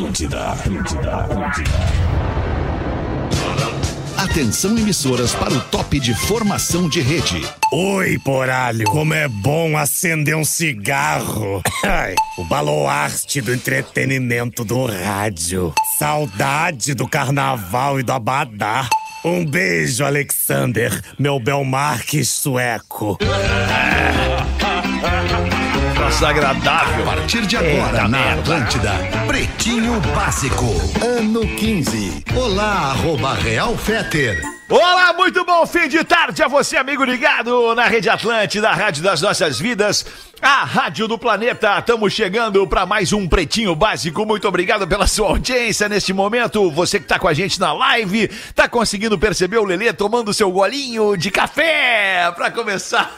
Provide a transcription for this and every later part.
Atlântida, Atlântida, Atlântida. Atenção emissoras para o top de formação de rede. Oi, poralho, como é bom acender um cigarro. Ai, o baluarte do entretenimento do rádio. Saudade do carnaval e do abadá. Um beijo, Alexander, meu Belmarques sueco. Nossa, agradável. A partir de agora, na Atlântida, Pretinho Básico, ano 15. Olá, arroba Real Feter. Olá, muito bom fim de tarde a você, amigo ligado na Rede Atlântida, a Rádio das Nossas Vidas, a Rádio do Planeta. Estamos chegando para mais um Pretinho Básico. Muito obrigado pela sua audiência neste momento. Você que tá com a gente na live, tá conseguindo perceber o Lelê tomando seu golinho de café para começar.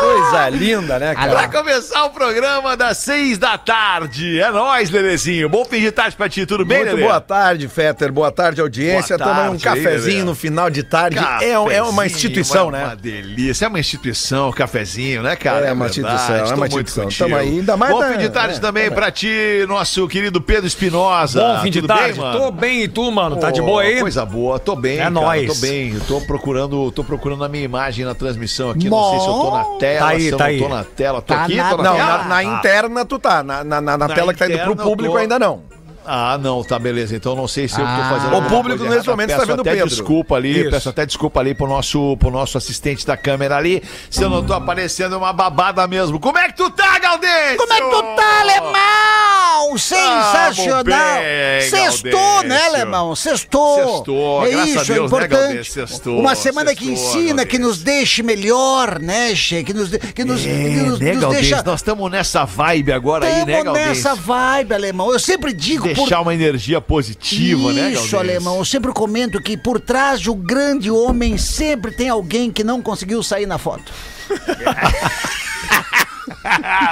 Coisa linda, né, cara? Pra começar o programa das seis da tarde. É nóis, Lelezinho. Bom fim de tarde pra ti, tudo bem, Muito Lelê? boa tarde, Fetter. Boa tarde, audiência. Boa Tamo aí um tarde aí, cafezinho Lelê. no final de tarde. É, é uma instituição, uma, né? Uma delícia. É uma instituição, cafezinho, né, cara? É uma verdade. instituição, é uma muito instituição. Tamo aí, ainda mais Bom na- fim de tarde é, também também. pra ti, nosso querido Pedro Espinosa. Bom fim de Tudo tarde. Bem, mano? Tô bem e tu, mano? Tá de boa aí? Coisa boa, tô bem, É cara, nóis. tô bem. Eu tô procurando, tô procurando a minha imagem na transmissão aqui. Não sei se eu tô na tela, Tá aí, se eu tá não aí. tô na tela. Tô Tá aqui, nada. tô na Não, tela. na, na interna tu tá. Na, na, na- na Na tela que tá indo pro público tô- ainda não. Ah, não, tá, beleza. Então não sei se eu tô Ah. fazendo. O alguma público nesse momento está vendo o até Pedro. desculpa ali, Isso. peço até desculpa ali pro nosso, pro nosso assistente da câmera ali, se eu não tô aparecendo uma babada mesmo. Como é que tu tá, Galdêncio? Como é que tu tá, alemão? Sensacional! bem, Sextou, né, alemão? Sextou. Sextou, é graças a isso, é Deus, né, importante. Gaudêncio? Sextou, Uma semana que sextou, ensina, que nos deixe melhor, né, Che? Que nos, que nos, que É, nos, né, nos Galdêncio? deixa... Nós estamos nessa vibe agora aí, né, Tamo Galdêncio? nessa vibe, alemão. Eu sempre digo Deixar uma energia positiva, né, Isso, alemão. Eu sempre comento que por trás um grande homem sempre tem alguém que não conseguiu sair na foto.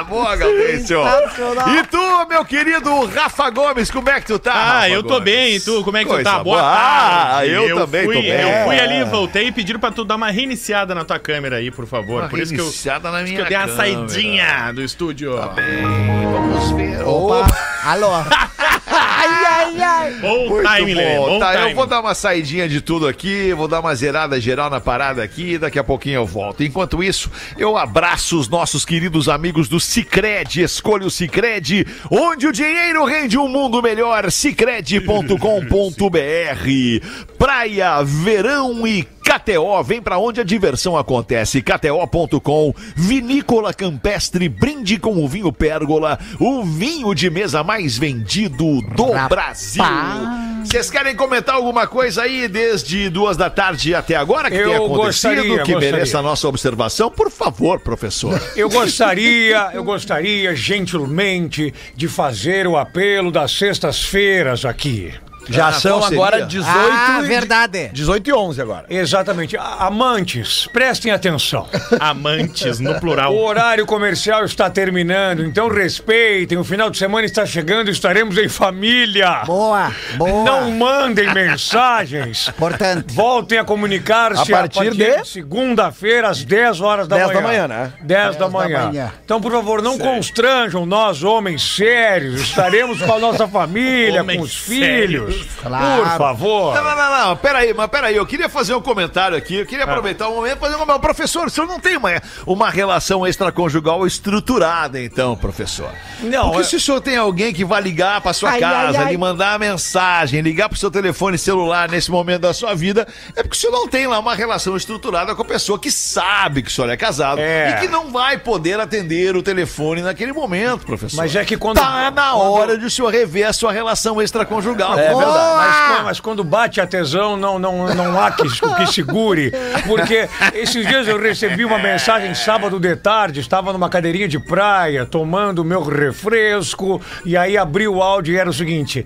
Boa, Galdêncio. Sensacional. E tu, meu querido Rafa Gomes, como é que tu tá, Ah, Rafa eu tô Gomes? bem, e tu? Como é que tu Coisa tá? Boa boa. tarde. Ah, eu também fui, tô bem. Eu fui ali, voltei e pediram pra tu dar uma reiniciada na tua câmera aí, por favor. Uma por isso que eu, reiniciada na por isso minha que eu dei uma câmera. saidinha do estúdio. Bem, vamos ver. Opa! Alô? ai, ai, ai! Bom Muito time, bom. bom Tá, time. eu vou dar uma saidinha de tudo aqui, vou dar uma zerada geral na parada aqui, daqui a pouquinho eu volto. Enquanto isso, eu abraço os nossos queridos amigos do Cicred, escolha o Cicred, onde o dinheiro rende um mundo melhor, cicred.com.br. Praia, verão e KTO, vem pra onde a diversão acontece. KTO.com, Vinícola Campestre, brinde com o vinho Pérgola, o vinho de mesa mais vendido do Brasil. Vocês querem comentar alguma coisa aí desde duas da tarde até agora que Eu tem acontecido gostaria, que gostaria. mereça a nossa observação? Por favor, professor. Eu gostaria, eu gostaria gentilmente de fazer o apelo das sextas-feiras aqui. Já Ah, são agora 18 Ah, e- verdade. 18 e 11 agora. Exatamente. A- Amantes, prestem atenção. Amantes, no plural. O horário comercial está terminando, então respeitem. O final de semana está chegando, estaremos em família. Boa, boa. Não mandem mensagens. Importante. Voltem a comunicar-se A partir de? segunda-feira, às 10 horas da 10 manhã. da manhã, né? 10 da da manhã. manhã. Então, por favor, não constranjam nós, homens sérios. Estaremos com a nossa família, com os filhos. Claro. Por favor. Não, não, não, não, peraí, mas peraí, eu queria fazer um comentário aqui, eu queria aproveitar o momento para fazer um comentário. Professor, o senhor não tem uma, uma relação extraconjugal estruturada, então, professor? Não, Porque é- se o senhor tem alguém que vai ligar para sua Ai, casa, ai, ai. lhe mandar mensagem, ligar pro seu telefone celular nesse momento da sua vida, é porque o senhor não tem lá uma relação estruturada com a pessoa que sabe que o senhor é casado É. e que não vai poder atender o telefone naquele momento, professor. Mas é que quando- Tá na quando- hora de o senhor rever a sua relação extraconjugal. É verdade. Mas, quando- mas quando bate a tesão, não, não, não há que, que segure. Porque esses dias eu recebi uma mensagem sábado de tarde, estava numa cadeirinha de praia, tomando meu refresco, e aí abri o áudio e era o seguinte.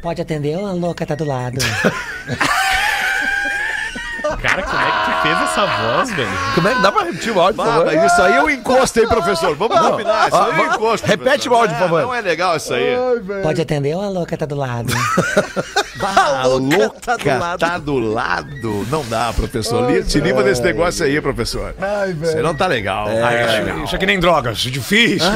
Pode atender, a louca tá do lado. Cara, como é que tu fez essa voz, velho? Como é que dá pra repetir o áudio, por Ah, favor? isso aí é um encosto, hein, professor? Vamos combinar. Isso aí é um encosto. Repete professor. o áudio, por Ah, favor. Não é legal isso aí. Pode atender ou a louca tá do lado? A louca tá do lado. Não dá, professor. Li- Se livra desse negócio aí, professor. Você não tá legal. É, Isso aqui nem drogas, difícil.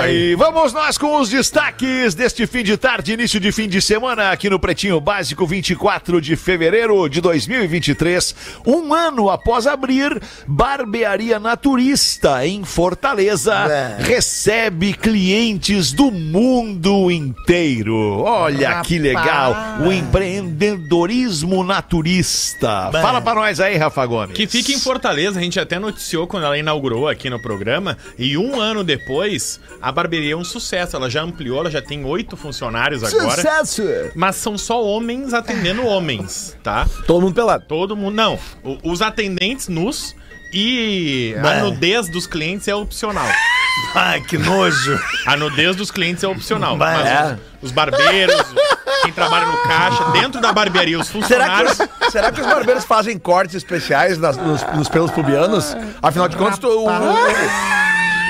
Aí, vamos nós com os destaques deste fim de tarde, início de fim de semana, aqui no Pretinho Básico, 24 de fevereiro de 2023. Um ano após abrir, Barbearia Naturista, em Fortaleza, recebe clientes do mundo inteiro. Olha que legal, o empreendedorismo naturista. Fala pra nós aí, Rafa Gomes. Que fica em Fortaleza, a gente até noticiou quando ela inaugurou aqui no programa. E um ano depois, a barbearia é um sucesso. Ela já ampliou, ela já tem oito funcionários agora. Sucesso! Mas são só homens atendendo homens, tá? Todo mundo pelado. Todo mundo. Não. O- os atendentes nus e a nudez dos clientes é opcional. Ai, que nojo. A nudez dos clientes é opcional. Bah, Mas é. os, os barbeiros, quem trabalha no caixa, dentro da barbearia, os Será que, funcionários. os, será que os barbeiros fazem cortes especiais nas- nos, nos pelos pubianos? Afinal de contas, tu. o- o-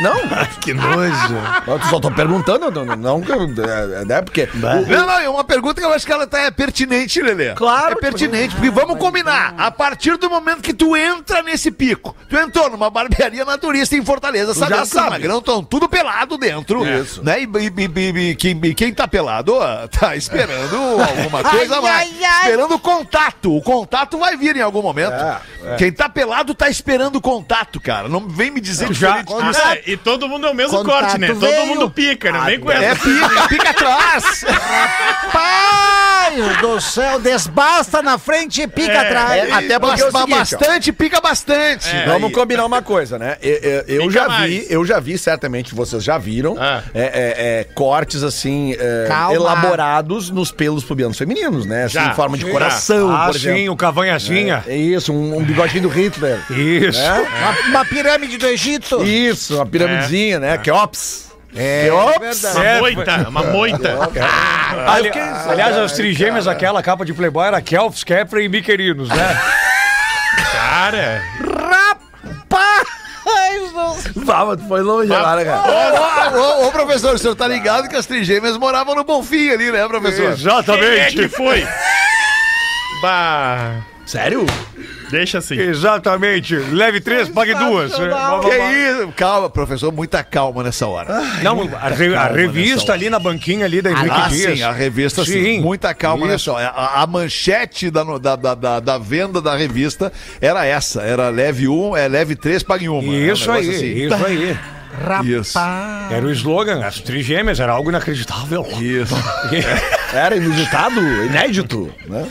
Não? Que nojo. Eu só tô perguntando, não, não, que é, é porque. Não, não, é uma pergunta que eu acho que ela tá é pertinente, Lelê. Claro É pertinente, porque vamos combinar. A partir do momento que tu entra nesse pico, tu entrou numa barbearia naturista em Fortaleza, sabendo que os sabe. magrão estão tudo pelado dentro. Isso. Né? E, e- e- e- quem, e quem tá pelado, ó, tá esperando alguma coisa Ai, mais. ai, ai. Esperando o contato. O contato vai vir em algum momento. É, Quem tá pelado tá esperando o contato, cara. Não vem me dizer Já- diferente disso. Ah, e todo mundo é o mesmo Contato corte, né? Todo veio. mundo pica, não vem com É essa. pica, pica atrás. Pai do céu, desbasta na frente e pica atrás. é, até porque é seguinte, ó. bastante, pica bastante. Vamos Aí. combinar uma coisa, né? Eu, eu- já mais. vi, eu já vi, certamente vocês já viram, Ah. é, é, é, cortes assim, é, elaborados nos pelos pubianos femininos, né? Assim, Já, em forma de já. coração, Ah, por sim, exemplo. o cavanhacinha. É isso, um, um bigodinho do Hitler. Isso. né? Uma, uma pirâmide do Egito. Isso, uma piramidezinha, né? Keops. É, Keops. verdade. Uma É, moita, uma moita. Ali- aliás, as trigêmeas, aquela capa de Playboy era Kelps, Kepler e Miquerinos, né? Cara. Vamos, tu foi longe agora, cara. Ô, ô, ô, professor, o senhor tá ligado que as trigêmeas moravam no Bonfim ali, né, professor? Quem é que foi? Bah. Sério? Deixa assim. Exatamente. Leve três, pague duas. Que isso? Calma, professor, muita calma nessa hora. Não, a, re- a revista ali na banquinha ali da Henrique Ah, Dias. sim, a revista sim. Sim. Muita calma Isso. nessa hora. A, a manchete da, da, da, da, da venda da revista era essa. Era leve um, é leve três, pague uma. Isso Era um aí, assim. isso aí. Isso. Era o slogan, as trigêmeas, era algo inacreditável. Isso. Era inusitado, inédito, né?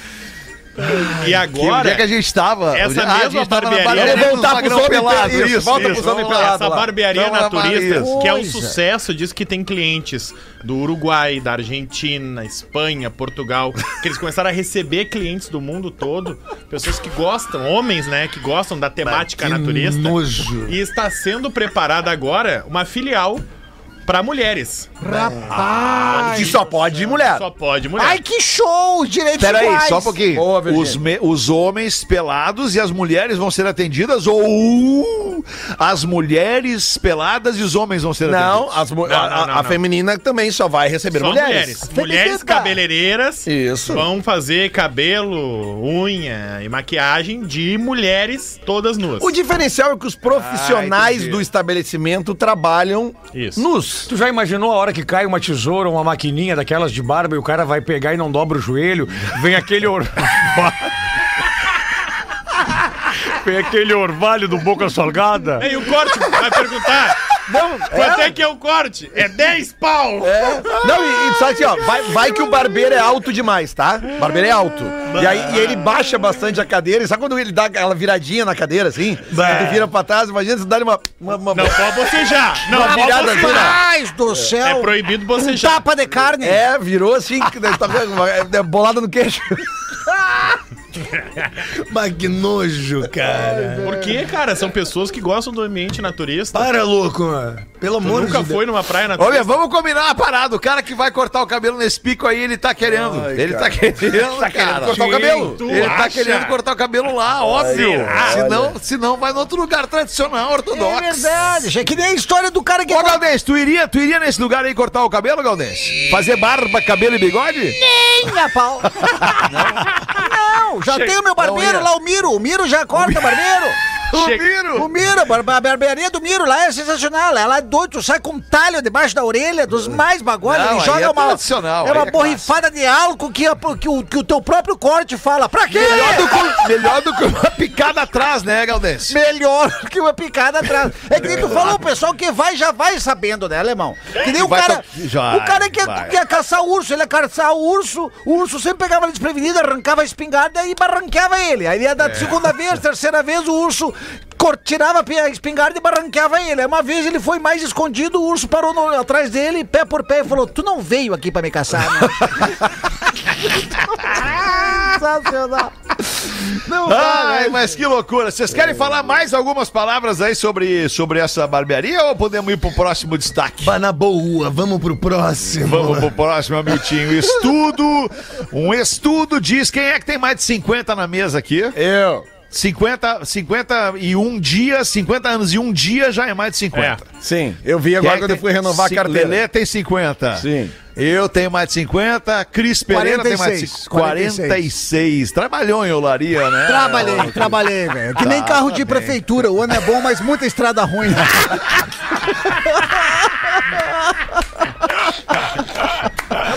E Que, onde agora. é que a gente tava? Essa ah, mesma barbearia- Vamos voltar pros homens pelados. pelados. Isso, Volta isso. pros homens pelados. Essa barbearia lá, naturista, que é um Coisa. sucesso, diz que tem clientes do Uruguai, da Argentina, Espanha, Portugal, que eles começaram a receber clientes do mundo todo, pessoas que gostam, homens, né, que gostam da temática naturista. nojo. E está sendo preparada agora uma filial para mulheres. Rapaz. Que só pode ir mulher. Só pode mulher. Ai, que show! Direitos Peraí, iguais. só um pouquinho. Boa, Virgínia. os, me- os homens pelados e as mulheres vão ser atendidas ou as mulheres peladas e os homens vão ser Não, atendidos? as mu- Não, a, não, a- não, a não. feminina também só vai receber Só mulheres. mulheres. Mulheres cabeleireiras Isso. vão fazer cabelo, unha e maquiagem de mulheres todas nuas. O diferencial é que os profissionais entendi. do estabelecimento trabalham Isso. nus. Tu já imaginou a hora que cai uma tesoura, uma maquininha daquelas de barba e o cara vai pegar e não dobra o joelho? Vem aquele or... Vem aquele orvalho do Boca Salgada. E o corte vai perguntar. Quanto é. que é o corte? É 10 pau! Não, e, e sabe assim, ó, vai, vai que o barbeiro é alto demais, tá? O barbeiro é alto. E aí e ele baixa bastante a cadeira. E sabe quando ele dá aquela viradinha na cadeira, assim? Tu vira pra trás, imagina se dá uma. uma, uma- Não pode bocejar! Não Uma pode virada assim, bocejar! Rapaz do É céu! proibido um bocejar. tapa de carne. É, virou assim, que tá é, bolada no queixo. Mas que nojo, cara. Por quê, cara? São pessoas que gostam do ambiente naturista. Para, louco, mano. Pelo Tu amor de nunca Deus. foi numa praia Olha, naturista? vamos combinar uma parada. O cara que vai cortar o cabelo nesse pico aí, ele tá querendo. ele tá querendo, Tá querendo cara. cortar o cabelo? Tu Ele tá acha? querendo cortar o cabelo lá, óbvio. senão, senão vai no outro lugar tradicional, É ortodoxo. verdade, é que nem a história do cara que... Ô, Galdense, tu iria, tu iria nesse lugar aí cortar o cabelo, Galdense? Fazer barba, cabelo e bigode? Minha pau. Não, já tem o meu barbeiro Não, lá, o Miro. O Miro já corta barbeiro. O Chega- Miro! O Miro, a bar- a barbearia do Miro lá é sensacional. Ela é doido, tu sai com um talho debaixo da orelha, dos mais bagulhos. Não, Ele aí joga é uma. tradicional, É uma é borrifada de álcool que, que, o, que o teu próprio corte fala. Pra quê? Melhor do, que, melhor do que uma picada atrás, né, Galdense? Melhor que uma picada atrás. É que nem tu falou, o pessoal que vai já vai sabendo, né, alemão? Que nem o Vai cara. to- já, o cara que vai. ia, que ia caçar o urso, ele ia caçar o urso, o urso sempre pegava ele desprevenido, arrancava a espingarda e barranqueava ele. Aí ia da É. segunda vez, terceira vez, o urso tirava a espingarda e barranqueava ele. Uma vez ele foi mais escondido, o urso parou no- atrás dele, pé por pé, e falou: Tu não veio aqui pra me caçar, né? Sensacional. Não Ai, mas que loucura. Vocês querem falar mais algumas palavras aí sobre, sobre essa barbearia ou podemos ir pro próximo destaque? Bah, na boa, vamos pro próximo. Vamos pro próximo, Miltinho. Estudo, um estudo diz quem é que tem mais de 50 na mesa aqui? Eu. 50, 51 dias, 50 anos e um dia já é mais de 50. Sim, eu vi agora é que quando eu fui renovar a carteira. Lelê tem 50. Sim. Eu tenho mais de 50. Cris Pereira tem mais de 46, 46. Trabalhou em olaria, né? Trabalhei, trabalhei, velho. Que nem Tá, carro tá de bem. prefeitura. O ano é bom, mas muita estrada ruim.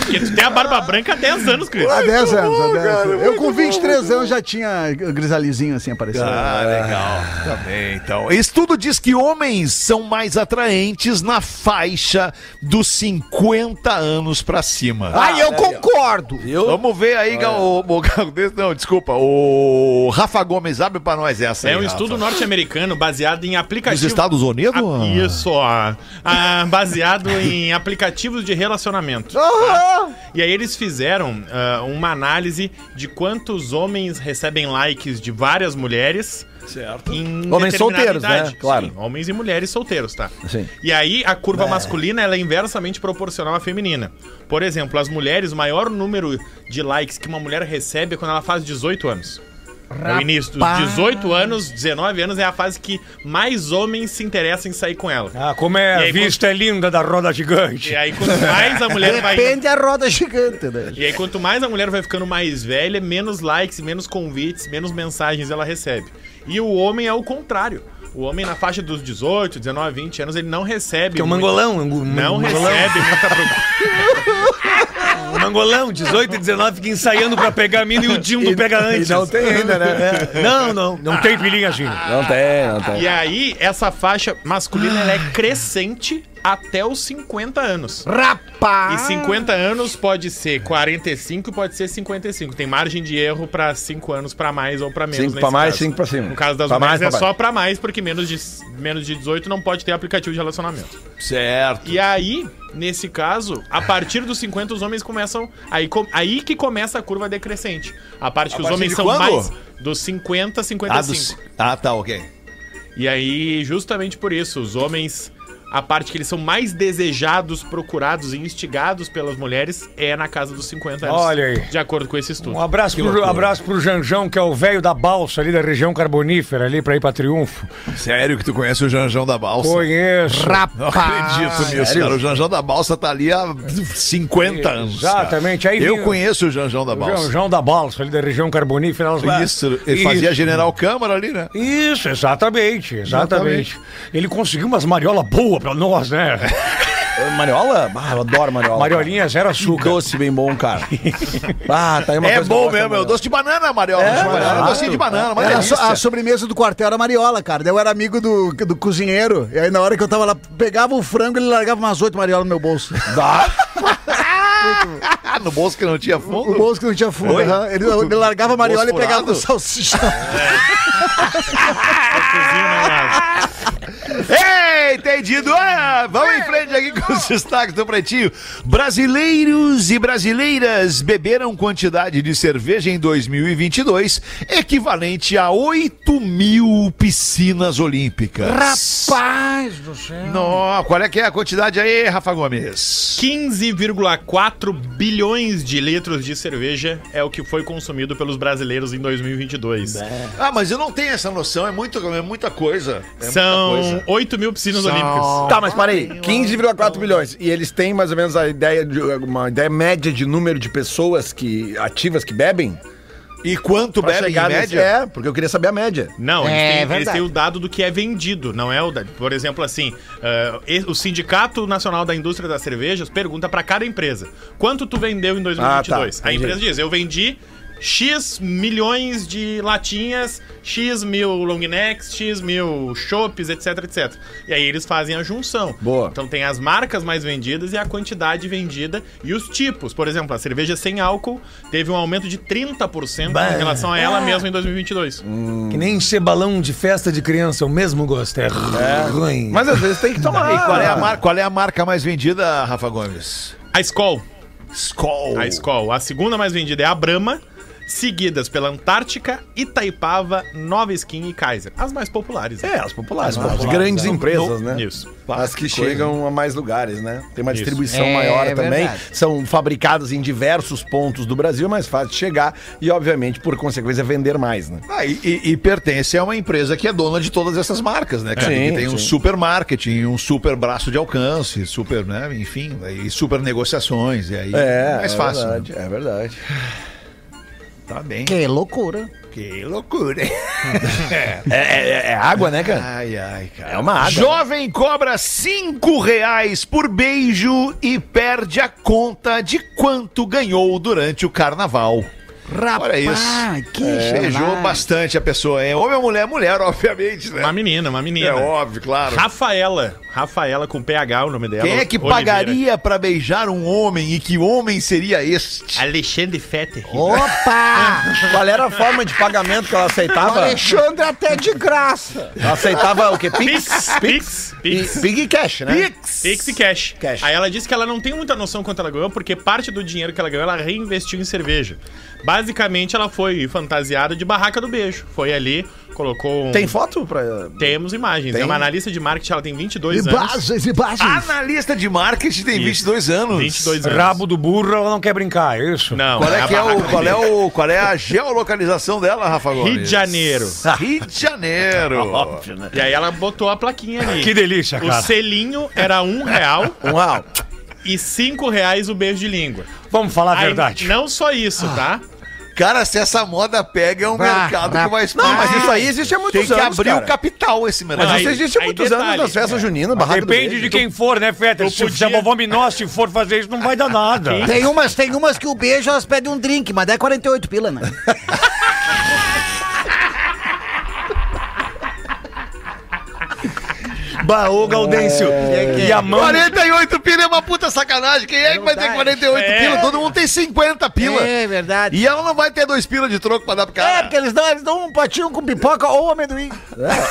Porque tu tem a barba branca há 10 anos, Cris. Há 10 anos, há 10 anos. Eu com 23 anos já tinha grisalizinho assim aparecendo. Ah, legal. Também, então. Estudo diz que homens são mais atraentes na faixa dos 50 anos pra cima. Aí eu concordo. Vamos ver aí, Gal- o, o, Gal- não, desculpa, o Rafa Gomes, abre pra nós essa É aí, um Rafa. estudo norte-americano baseado em aplicativos. Dos Estados Unidos? Ah, Isso, ó. Ah, baseado em aplicativos de relacionamento. E aí eles fizeram ah, uma análise de quantos homens recebem likes de várias mulheres. Certo. Em Homens solteiros, né? Claro. Sim, homens e mulheres solteiros, tá? Sim. E aí a curva masculina ela é inversamente proporcional à feminina. Por exemplo, as mulheres, o maior número de likes que uma mulher recebe é quando ela faz 18 anos. É o início dos 18 anos, 19 anos é a fase que mais homens se interessam em sair com ela. Ah, como é a aí, vista é linda da roda gigante. E aí quanto mais a mulher vai Depende a roda gigante, né? E aí, quanto mais a mulher vai ficando mais velha, menos likes, menos convites, menos mensagens ela recebe. E o homem é o contrário. O homem na faixa dos 18, 19, 20 anos, ele não recebe. Que é um muito- mangolão. Um, Não mangolão. recebe muita procura. Um mangolão, 18 e 19, fica ensaiando pra pegar a mina e o Dindo pega antes. E não tem ainda, né? É, Não, não, não tem filhinha assim. Não tem, não tem. E aí, essa faixa masculina ela é crescente até os 50 anos. Rapaz! E 50 anos pode ser 45 e pode ser 55. Tem margem de erro pra 5 anos pra mais ou pra menos. Cinco pra nesse mais, caso. cinco pra cima. No caso das Pra mulheres mais, é pra só pra mais, porque menos de, menos de 18 não pode ter aplicativo de relacionamento. Certo. E aí, nesse caso, a partir dos 50 os homens começam. Aí, com- aí que começa a curva decrescente. A parte que os partir homens são quando? mais. Dos 50 a Ah, 55. dos- ah, tá, ok. E aí, justamente por isso, os homens, a parte que eles são mais desejados, procurados e instigados pelas mulheres é na casa dos 50 anos. Olha aí. De acordo com esse estudo. Um abraço pro, abraço pro Janjão, que é o velho da balsa ali da região carbonífera, ali pra ir pra Triunfo. Sério que tu conhece o Janjão da Balsa? Conheço. Não acredito nisso, cara. O Janjão da Balsa tá ali há 50 anos. Exatamente. Aí Eu conheço o Janjão da O Balsa. Janjão da balsa ali da região carbonífera. lá- Isso, ele fazia Isso. General Câmara ali, né? Isso, exatamente, exatamente. Ele conseguiu umas mariola boa pra nós, né? Mariola? Ah, eu adoro mariola. Mariolinha zero açúcar. doce bem bom, cara. Ah, tá aí uma É coisa bom mesmo, é o mariola. doce de banana, Mariola. É, Doce de banana, docinho de banana, Era a, a sobremesa do quartel era mariola, cara. Daí Eu era amigo do, do cozinheiro. E aí, na hora que eu tava lá, pegava o frango, ele largava umas oito mariolas no meu bolso. Ah, no bolso que não tinha O fundo. bolso que não tinha fundo. Aham. Ele, ele largava a mariola e pegava furado? salsicha. Cozinha na casa. Entendido. Ah, vamos em frente aqui com os destaques do Pretinho. Brasileiros e brasileiras beberam quantidade de cerveja em 2022 equivalente a 8 mil piscinas olímpicas. Rapaz do céu. Qual é que é a quantidade aí, Rafa Gomes? 15,4 bilhões de litros de cerveja é o que foi consumido pelos brasileiros em 2022. Ah, mas eu não tenho essa noção, é, muito, é muita coisa. É muita São coisa. 8 mil piscinas Olímpicas. Tá, mas parei. 15,4 bilhões. E eles têm mais ou menos a ideia de uma ideia média de número de pessoas que ativas que bebem? E quanto Pra bebe em nesse- média? É, porque eu queria saber a média. Não, eles, É, têm, eles têm o dado do que é vendido, não é o da, Por exemplo, assim, e- o Sindicato Nacional da Indústria das Cervejas pergunta pra cada empresa: quanto tu vendeu em 2022? Ah, tá, A empresa diz: eu vendi X milhões de latinhas, X mil long necks, X mil chopes, etc, etc. E aí eles fazem a junção. Boa. Então tem as marcas mais vendidas e a quantidade vendida e os tipos. Por exemplo, a cerveja sem álcool teve um aumento de 30% Bah. em relação a ela mesma em 2022. Que nem encher balão de festa de criança, o mesmo gosto. É, ruim. Mas às vezes tem que tomar. E qual é, a mar- qual é a marca mais vendida, Rafa Gomes? A Skol. Skol. A Skol. A segunda mais vendida é a Brahma, seguidas pela Antártica, Itaipava, Nova Skin e Kaiser. As mais populares. né? É, as populares, as grandes empresas, né? Isso. As que chegam a mais lugares, né? Tem uma Isso. distribuição É, maior é também. verdade. São fabricadas em diversos pontos do Brasil, é mais fácil de chegar e, obviamente, por consequência, vender mais, né? Ah, e, e- e pertence a uma empresa que é dona de todas essas marcas, né, cara? Sim, que tem um sim. super marketing, um super braço de alcance, super, né? Enfim, e super negociações. E aí É, mais é fácil. né? verdade, é verdade. Tá bem. Que loucura. Que loucura, hein? É, é- é água, né, cara? Ai, ai, cara. É uma água. Jovem cobra cinco reais por beijo e perde a conta de quanto ganhou durante o carnaval. Rapaz, Olha isso. que Beijou gelado. bastante a pessoa, hein? Homem ou mulher? Mulher, obviamente, né? Uma menina, uma menina. É óbvio, claro. Rafaela. Rafaela com PH, o nome dela. Quem é que Oliveira. pagaria pra beijar um homem e que homem seria este? Alexandre Fetter. Opa! Qual era a forma de pagamento que ela O aceitava? Alexandre até de graça. Ela aceitava o quê? Pix? Pix, Pix, Pix. E, Pig e cash, né? Pix! Pix e cash. Cash. Aí ela disse que ela não tem muita noção quanto ela ganhou, porque parte do dinheiro que ela ganhou, ela reinvestiu em cerveja. Basicamente, ela foi fantasiada de barraca do beijo. Foi ali, colocou um... Tem foto pra. Temos imagens. Tem? É uma analista de marketing, ela tem 22 E anos. bases, e bases. Analista de marketing tem Isso. 22 anos. 22 anos. Rabo do burro, ela não quer brincar, é isso? Não, Qual é, é barraca o, qual, é o, qual é a geolocalização dela, Rafa Gomes? Rio de Janeiro. Rio de Janeiro. E aí ela botou a plaquinha ali. Que delícia, O cara. selinho era um real Um real. e cinco reais o beijo de língua. Vamos falar a Aí, verdade. não só isso, tá? Cara, se essa moda pega, é um Bah, mercado bah. que vai Não, mas isso aí existe há muitos Tem que anos. abrir cara. o capital esse mercado. Mas Aí- isso existe há muitos detalhe, anos nas festas juninas, barraca do Depende beijo. de quem for, né, Fetter? Tu Se, se a podia- vovó Minossi for fazer isso, não vai dar nada. Tem umas, tem umas que o beijo elas pedem um drink, mas daí é 48 pila, né? Baô, Gaudêncio. E a mão... 48 pila é uma puta sacanagem. Quem é que vai ter 48 É. pila? Todo mundo tem 50 pila. É verdade. E ela não vai ter dois pila de troco pra dar pro É, cara. porque eles dão, eles dão um potinho com pipoca ou amendoim.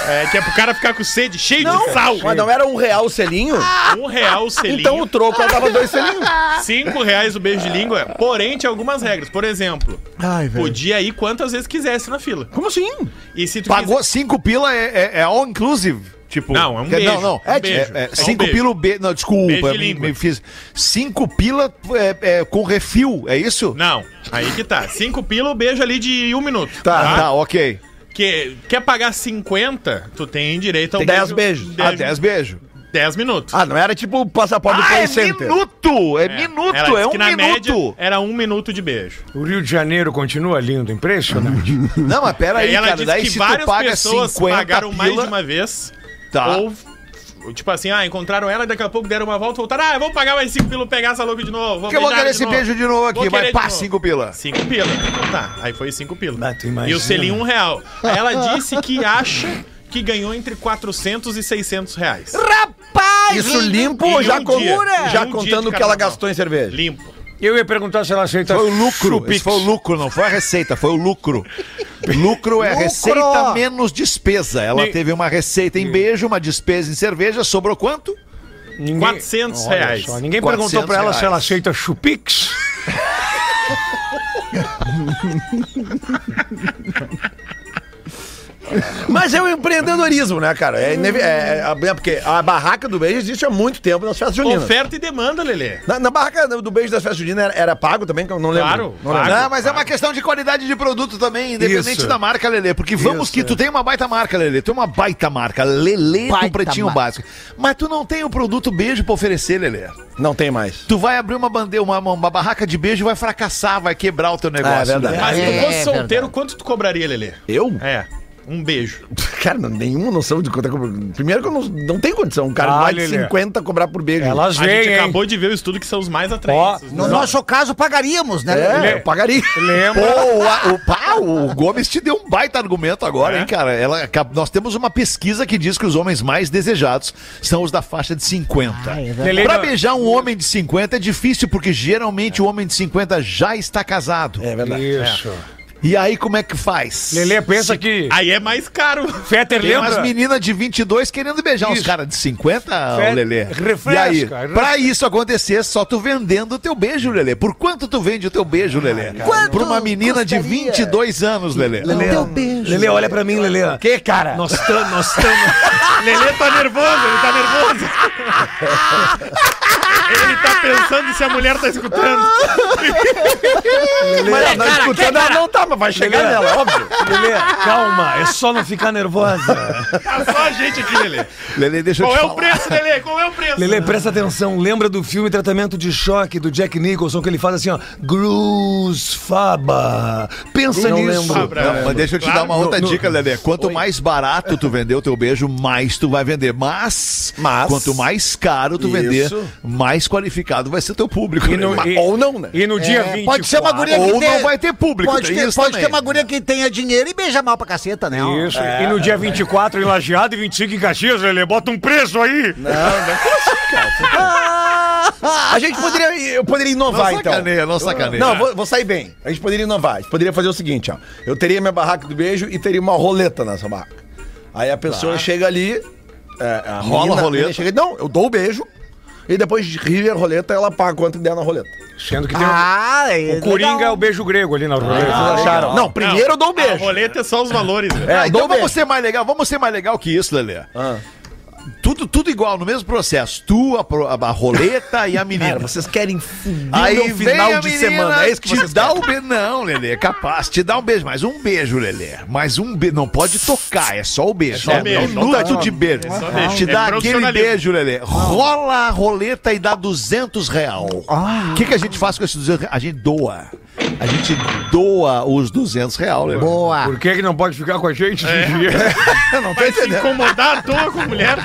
É, que é pro cara ficar com sede, cheio de sal. Mas não era um real o selinho? Um real o selinho. Então o troco ela dava dois selinhos. Cinco reais o beijo de língua, porém tinha algumas regras. Por exemplo, Ai, podia ir quantas vezes quisesse na fila. Como assim? E se tu Pagou 5 pila é, é, é all inclusive. Tipo, Não, é um quer- beijo. Não, não. É É, beijo. é, É um cinco beijo. pila be... Não, desculpa. Beijo de me, me fiz. Cinco pila é, é, com refil, é isso? Não, aí que tá. Cinco pila o beijo ali de um minuto. Tá, tá, ok. Que, quer pagar 50, tu tem direito a um Tem 10 beijos. Ah, 10 beijos. 10 minutos. Ah, não era tipo o passaporte do Ah, Play é Center. minuto! É, minuto, Ela é um que na minuto. média era um minuto de beijo. O Rio de Janeiro continua lindo, impressionante. Não, mas pera aí, ela cara. disse Daí que se tu várias paga pessoas 50 pagaram mais pila... de uma vez. Tá. Ou, tipo assim, ah, encontraram ela e daqui a pouco deram uma volta e voltaram. Ah, vamos pagar mais 5 pila, pegar essa louca de novo. Vou Que eu vou querer esse beijo de novo aqui, Vou vai querer pá, de novo. 5 pila. 5 pila. Então tá, aí foi 5 pila. Ah, tu e o selinho um real. Aí ela disse que acha que ganhou entre 400 e 600 reais. Rapaz! Isso limpo já, um com- dia. já um contando o que ela gastou em cerveja? Limpo. Eu ia perguntar se ela aceita Foi o lucro. foi o lucro, não foi a receita, foi o lucro. Lucro é Lucro. receita menos despesa. Ela teve uma receita em beijo, uma despesa em cerveja, sobrou quanto? Ninguém- 400 Olha reais. só, ninguém 400 perguntou pra ela se reais. ela aceita chupix. Mas é o empreendedorismo, né, cara? É, inevi- é- é- é porque a barraca do beijo existe há muito tempo nas festas juninas. Oferta e demanda, Lelê. Na, na barraca do beijo das festas juninas era, era pago também, que eu não lembro. Claro, não pago. lembro. Não, mas é uma questão de qualidade de produto também, independente Isso. da marca, Lelê. Porque vamos Isso, que tu tem uma baita marca, Lelê. Tu tem uma baita marca, Lelê do Baita Pretinho marca. Básico. Mas tu não tem o produto beijo pra oferecer, Lelê. Não tem mais. Tu vai abrir uma bandeira, uma, uma barraca de beijo e vai fracassar, vai quebrar o teu negócio. é verdade. Mas se É, tu fosse solteiro, verdade. quanto tu cobraria, Lelê? Eu? É, um beijo. Cara, não, nenhuma noção de quanto é que... Primeiro que eu não, não tenho condição. Um cara Ah, de mais de Lelê. 50 cobrar por beijo. Elas A gente vêm, hein? acabou de ver o estudo que são os mais atraentes. No né? nosso caso, pagaríamos, né? É, Lelê. eu pagaria. Lembra? Pô, o, a- o, pá, o Gomes te deu um baita argumento agora, É? hein, cara? Ela, nós temos uma pesquisa que diz que os homens mais desejados são os da faixa de 50. Ah, é Pra não- beijar um homem de 50 é difícil, porque geralmente o homem de 50 já está casado. É verdade. Isso. E aí, como é que faz? Lelê pensa que. Aí é mais caro. Fetter Tem umas lembra? meninas de 22 querendo beijar uns Isso. caras de 50, Fe- ô Lelê. refresca, e aí, refresca. pra isso acontecer, só tu vendendo o teu beijo, Lelê. Por quanto tu vende o teu beijo, Lelê? Quanto Pra uma menina de custaria? 22 anos, Lelê. Teu beijo. Lelê, olha pra mim, Lelê. Que, cara? Nós estamos. Nós estamos. Lelê tá nervoso, ele tá nervoso. ele tá pensando se a mulher tá escutando. Mas ela não escutando, ela não tá, mas vai chegar Lelê. nela, óbvio. Lelê, calma, é só não ficar nervosa. Tá só a gente aqui, Lelê. Lelê, deixa eu Qual te é o falar. preço, Lelê? Qual é o preço? Lelê, presta atenção. Lembra do filme Tratamento de Choque do Jack Nicholson, que ele faz assim, ó. Gruz Faba. Pensa Não nisso. lembro. Fabra. Não, mas deixa eu te Claro. dar uma outra No- no- dica, Lelê. Quanto mais barato tu vender o teu beijo, mais tu vai vender. Mas, Mas- quanto mais caro tu vender, Isso. Mais qualificado vai ser o teu público. E no- Lelê. e- Ou não, né? E no dia É, 24... pode ser uma guria que Ou tem- não vai ter público, Pode, ter, isso pode também. ter uma guria que tenha dinheiro e beija mal pra caceta, né? Isso. E no dia 24 em Lajeado e 25 em Caxias, Lelê, bota um preço aí. A gente poderia, eu poderia Não inovar, então. sacaneia, não sacaneia. Não, vou, vou sair bem. A gente poderia inovar. A gente poderia fazer o seguinte, ó. Eu teria minha barraca do beijo e teria uma roleta nessa barraca. Aí a pessoa chega ali. é, a Rola menina- a roleta. Chega, não, eu dou o beijo. E depois ri a roleta, ela paga quanto der na roleta. Sendo que tem Ah, o, o Coringa é o beijo grego ali na roleta. Vocês acharam? Não, primeiro eu dou o A beijo. roleta é só os valores. né? É, Ah, então vamos beijo. ser mais legal, vamos ser mais legal que isso, Lelê. Ah. Tudo, tudo igual, no mesmo processo. Tu, a, a roleta e a menina. Cara, vocês querem fuder Aí meu final de semana. É isso que te vocês dá querem. o beijo. Não, Lelê, é capaz. Te dá um beijo, mas um beijo, Lelê. Mas um beijo. Não pode tocar, é só o beijo. só o beijo, Um não minuto tá- de beijo. só beijo. Te É dá aquele beijo, Lelê. Rola a roleta e dá 200 real. O que, que a gente faz com esses 200 real? A gente doa. A gente doa os 200 real, Lelê. Boa. Por que, que não pode ficar com a gente? Eu não tô Vai se entendendo. incomodar à toa com a mulher.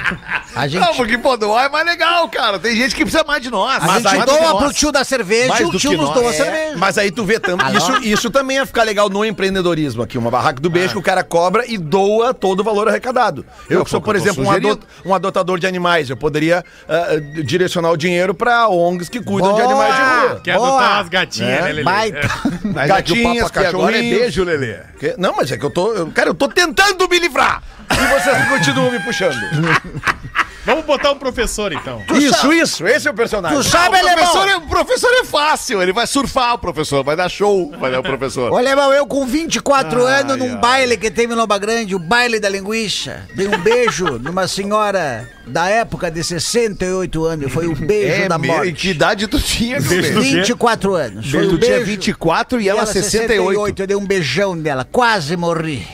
A gente, Não, porque, pô, doar é mais legal, cara. Tem gente que precisa mais de nós. a Mais gente doa pro tio da cerveja Mais e o tio nos doa a É, cerveja. Mas aí tu vê tanto. Isso, isso também ia ficar legal no empreendedorismo aqui. Uma barraca do beijo que o cara cobra e doa todo o valor arrecadado. Eu, É, que sou, por exemplo, um, adot- um adotador de animais. Eu poderia ah, ah, direcionar o dinheiro pra ONGs que cuidam de Boa! animais de rua. Quer Boa. adotar umas gatinhas, É, né, Lelê? Baita. Mas é que o Gatinhas, papo agora é cachorrinhos. beijo, Lelê. Que- Não, mas é que eu tô. eu- cara, eu tô tentando me livrar. E vocês continuam me puxando. Vamos botar um professor, então. isso, isso. Esse é o personagem. Tu sabe, o, professor é, o professor é fácil, ele vai surfar o professor, vai dar show, vai dar o professor. Ô, alemão, eu com 24 Ai, anos, num ai. baile que teve em Lomba Grande, o baile da linguiça, dei um beijo numa senhora da época de 68 anos. Foi o beijo É, da meu, morte. e que idade tu tinha, meu Beijo do bem? quê? 24 anos. Foi Tu o tinha beijo. 24 e ela 68. Eu dei um beijão nela, quase morri.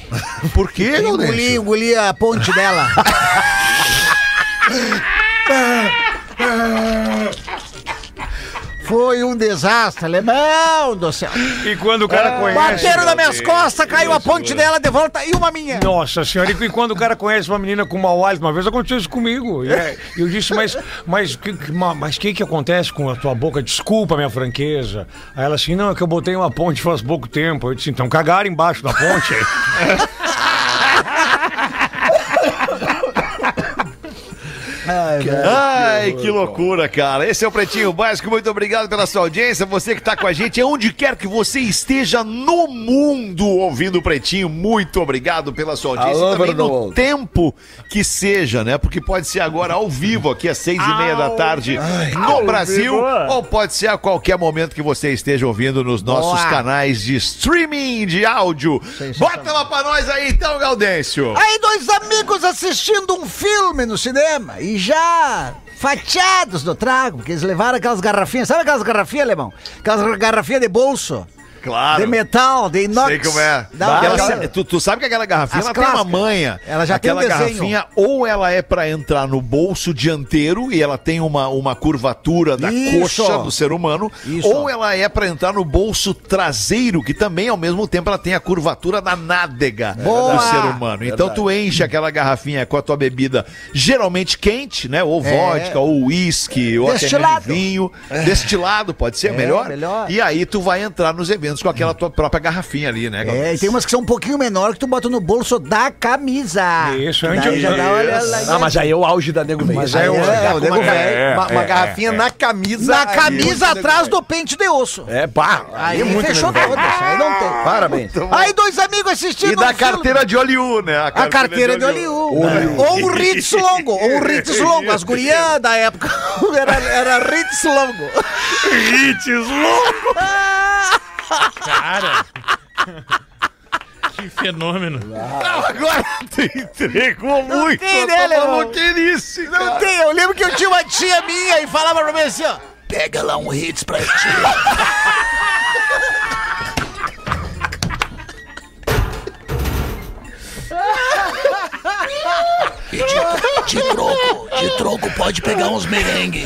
Por quê, Engoli, engoli a ponte dela. Foi um desastre, alemão do céu. E quando o cara conhece. Bateram nas minhas costas, caiu a ponte dela de volta e uma minha. Nossa senhora, e quando o cara conhece uma menina com mau hálito, uma vez aconteceu isso comigo. E é- eu disse, mas mas que, que- ma- mas que que acontece com a tua boca? Desculpa a minha franqueza. Aí ela assim, não, é que eu botei uma ponte faz pouco tempo. Eu disse, então cagaram embaixo da ponte. Ai, que loucura, cara. Esse é o Pretinho Básico. Muito obrigado pela sua audiência. Você que tá com a gente, onde quer que você esteja no mundo ouvindo o Pretinho, muito obrigado pela sua audiência. All E também no tempo que seja, né? Porque pode ser agora ao vivo, aqui às seis e meia da tarde no Brasil, ou pode ser a qualquer momento que você esteja ouvindo nos nossos Boa. canais de streaming de áudio. Bota lá pra nós aí então, Gaudêncio. Aí dois amigos assistindo um filme no cinema e já fatiados do trago, porque eles levaram aquelas garrafinhas, sabe aquelas garrafinhas, alemão? Aquelas garrafinhas de bolso, Claro. de metal, de inox. Sei como é. Da- Aquela- tu, tu sabe que aquela garrafinha As ela tem uma manha. Ela já tem Aquela um desenho. garrafinha, ou ela é pra entrar no bolso dianteiro e ela tem uma, uma curvatura da Isso. coxa do ser humano, Isso. ou ela é pra entrar no bolso traseiro, que também ao mesmo tempo ela tem a curvatura da nádega Boa. do ser humano. Então tu enche aquela garrafinha com a tua bebida geralmente quente, né? Ou vodka, ou uísque, ou até vinho, destilado, pode ser melhor. melhor. E aí tu vai entrar nos eventos com aquela tua própria garrafinha ali, né? É, e tem umas que são um pouquinho menor que tu bota no bolso da camisa. Isso, Daí antes- já dá, olha Isso. lá, Ah, mas aí é o auge da nego velho. Mas Aí é o- é, com o nego uma, velho. uma- uma garrafinha na camisa. Na camisa é atrás do pente de osso. É, pá. Aí é muito fechou todas, aí não tem. Parabéns. Aí dois amigos assistindo E da carteira de Oliu, né? A carteira de Hollywood. Ou um Ritz longo, ou um Ritz longo. As gurias da época era, era Ritz longo. Ritz louco. Cara. que fenômeno. Agora tu entregou muito. tem, né, Leão? Não cara. tem, eu lembro que eu tinha uma tia minha e falava pra mim assim, ó. Pega lá um Ritz pra ti. De troco, de troco pode pegar uns merengue.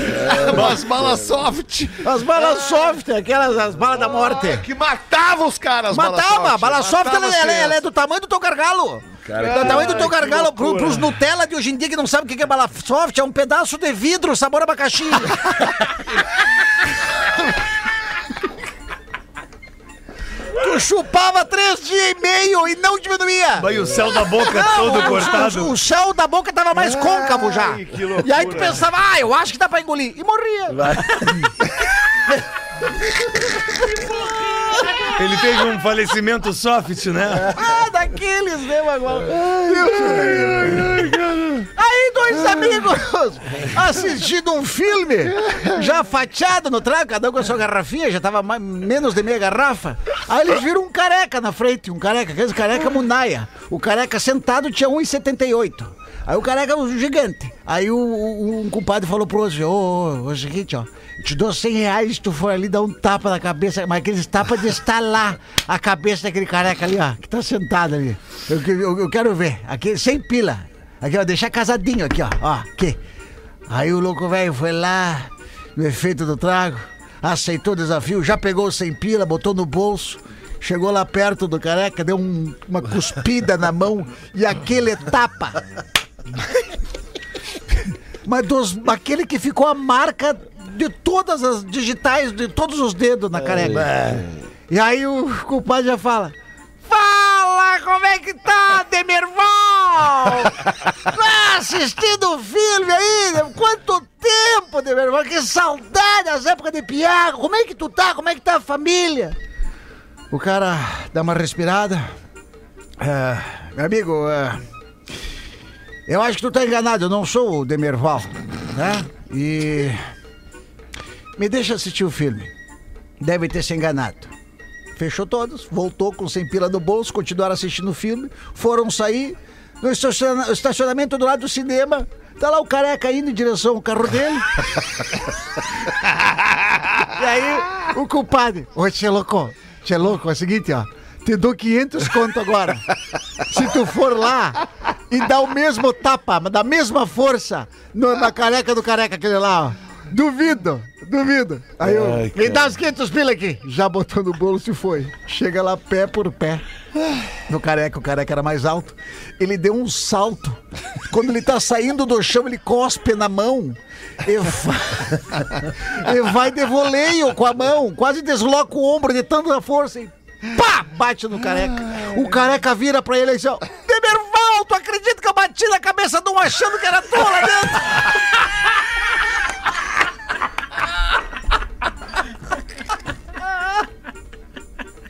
Umas balas soft. As balas soft, aquelas as balas da morte. Que matava os caras, Matava, a bala soft ela, ela- ela é do tamanho do teu gargalo. do tamanho do teu gargalo. Pro, pros Nutella de hoje em dia que não sabem o que que é bala soft, é um pedaço de vidro sabor abacaxi. chupava três dias e meio e não diminuía. Aí o céu da boca Não, todo cortado. O, o céu da boca tava mais côncavo já. que loucura. E aí tu pensava, ah, eu acho que dá pra engolir. E morria. Ele teve um falecimento soft, né? Ah, daqueles mesmo agora. Dois amigos assistindo um filme, já fatiado no trago, cada um com a sua garrafinha, já tava mais, menos de meia garrafa. Aí eles viram um careca na frente, um careca, aqueles careca munaia. O careca sentado tinha 1,78. Aí o careca um gigante. Aí o, o- um compadre falou pro outro, ô, ô, ô, seguinte, ó. Te dou 100 reais se tu for ali dar um tapa na cabeça, mas aqueles tapas de estalar a cabeça daquele careca ali, ó, que tá sentado ali. Eu, eu- eu quero ver. Aqui, sem pila. Aqui, ó, deixar casadinho aqui, ó. Ó, aqui. Aí o louco velho foi lá, no efeito do trago, aceitou o desafio, já pegou sem pila, botou no bolso. Chegou lá perto do careca, deu um- uma cuspida na mão e aquele tapa. Mas dos, aquele que ficou a marca de todas as digitais, de todos os dedos na careca. E aí o culpado já fala: Fala, como é que tá, Demerval? Assistindo o filme aí? Quanto tempo, Demerval? Que saudade das épocas de piago. Como é que tu tá? Como é que tá a família? O cara dá uma respirada. É, meu amigo, é, eu acho que tu tá enganado, eu não sou o Demerval, né? E. Me deixa assistir o filme. Deve ter se enganado. Fechou todos, voltou com sem pila no bolso, continuaram assistindo o filme, foram sair no estaciona- estacionamento do lado do cinema. Tá lá o careca indo em direção ao carro dele. e aí, o culpado. Ô, tchê louco, tchê louco, é o seguinte, ó. Te dou 500 conto agora. Se tu for lá e dar o mesmo tapa, da mesma força no- na careca do careca, aquele lá, ó. Duvido, duvido. Aí eu, me dá os 500 pila aqui. Já botou no bolso e foi. Chega lá pé por pé. No careca, o careca era mais alto. Ele deu um salto. Quando ele tá saindo do chão, ele cospe na mão. E vai, e vai de voleio com a mão. Quase desloca o ombro de tanta força. E pá! Bate no careca. O careca vira pra ele e diz: ó, Demerval, tu acredita que eu bati na cabeça de um achando que era tu lá dentro?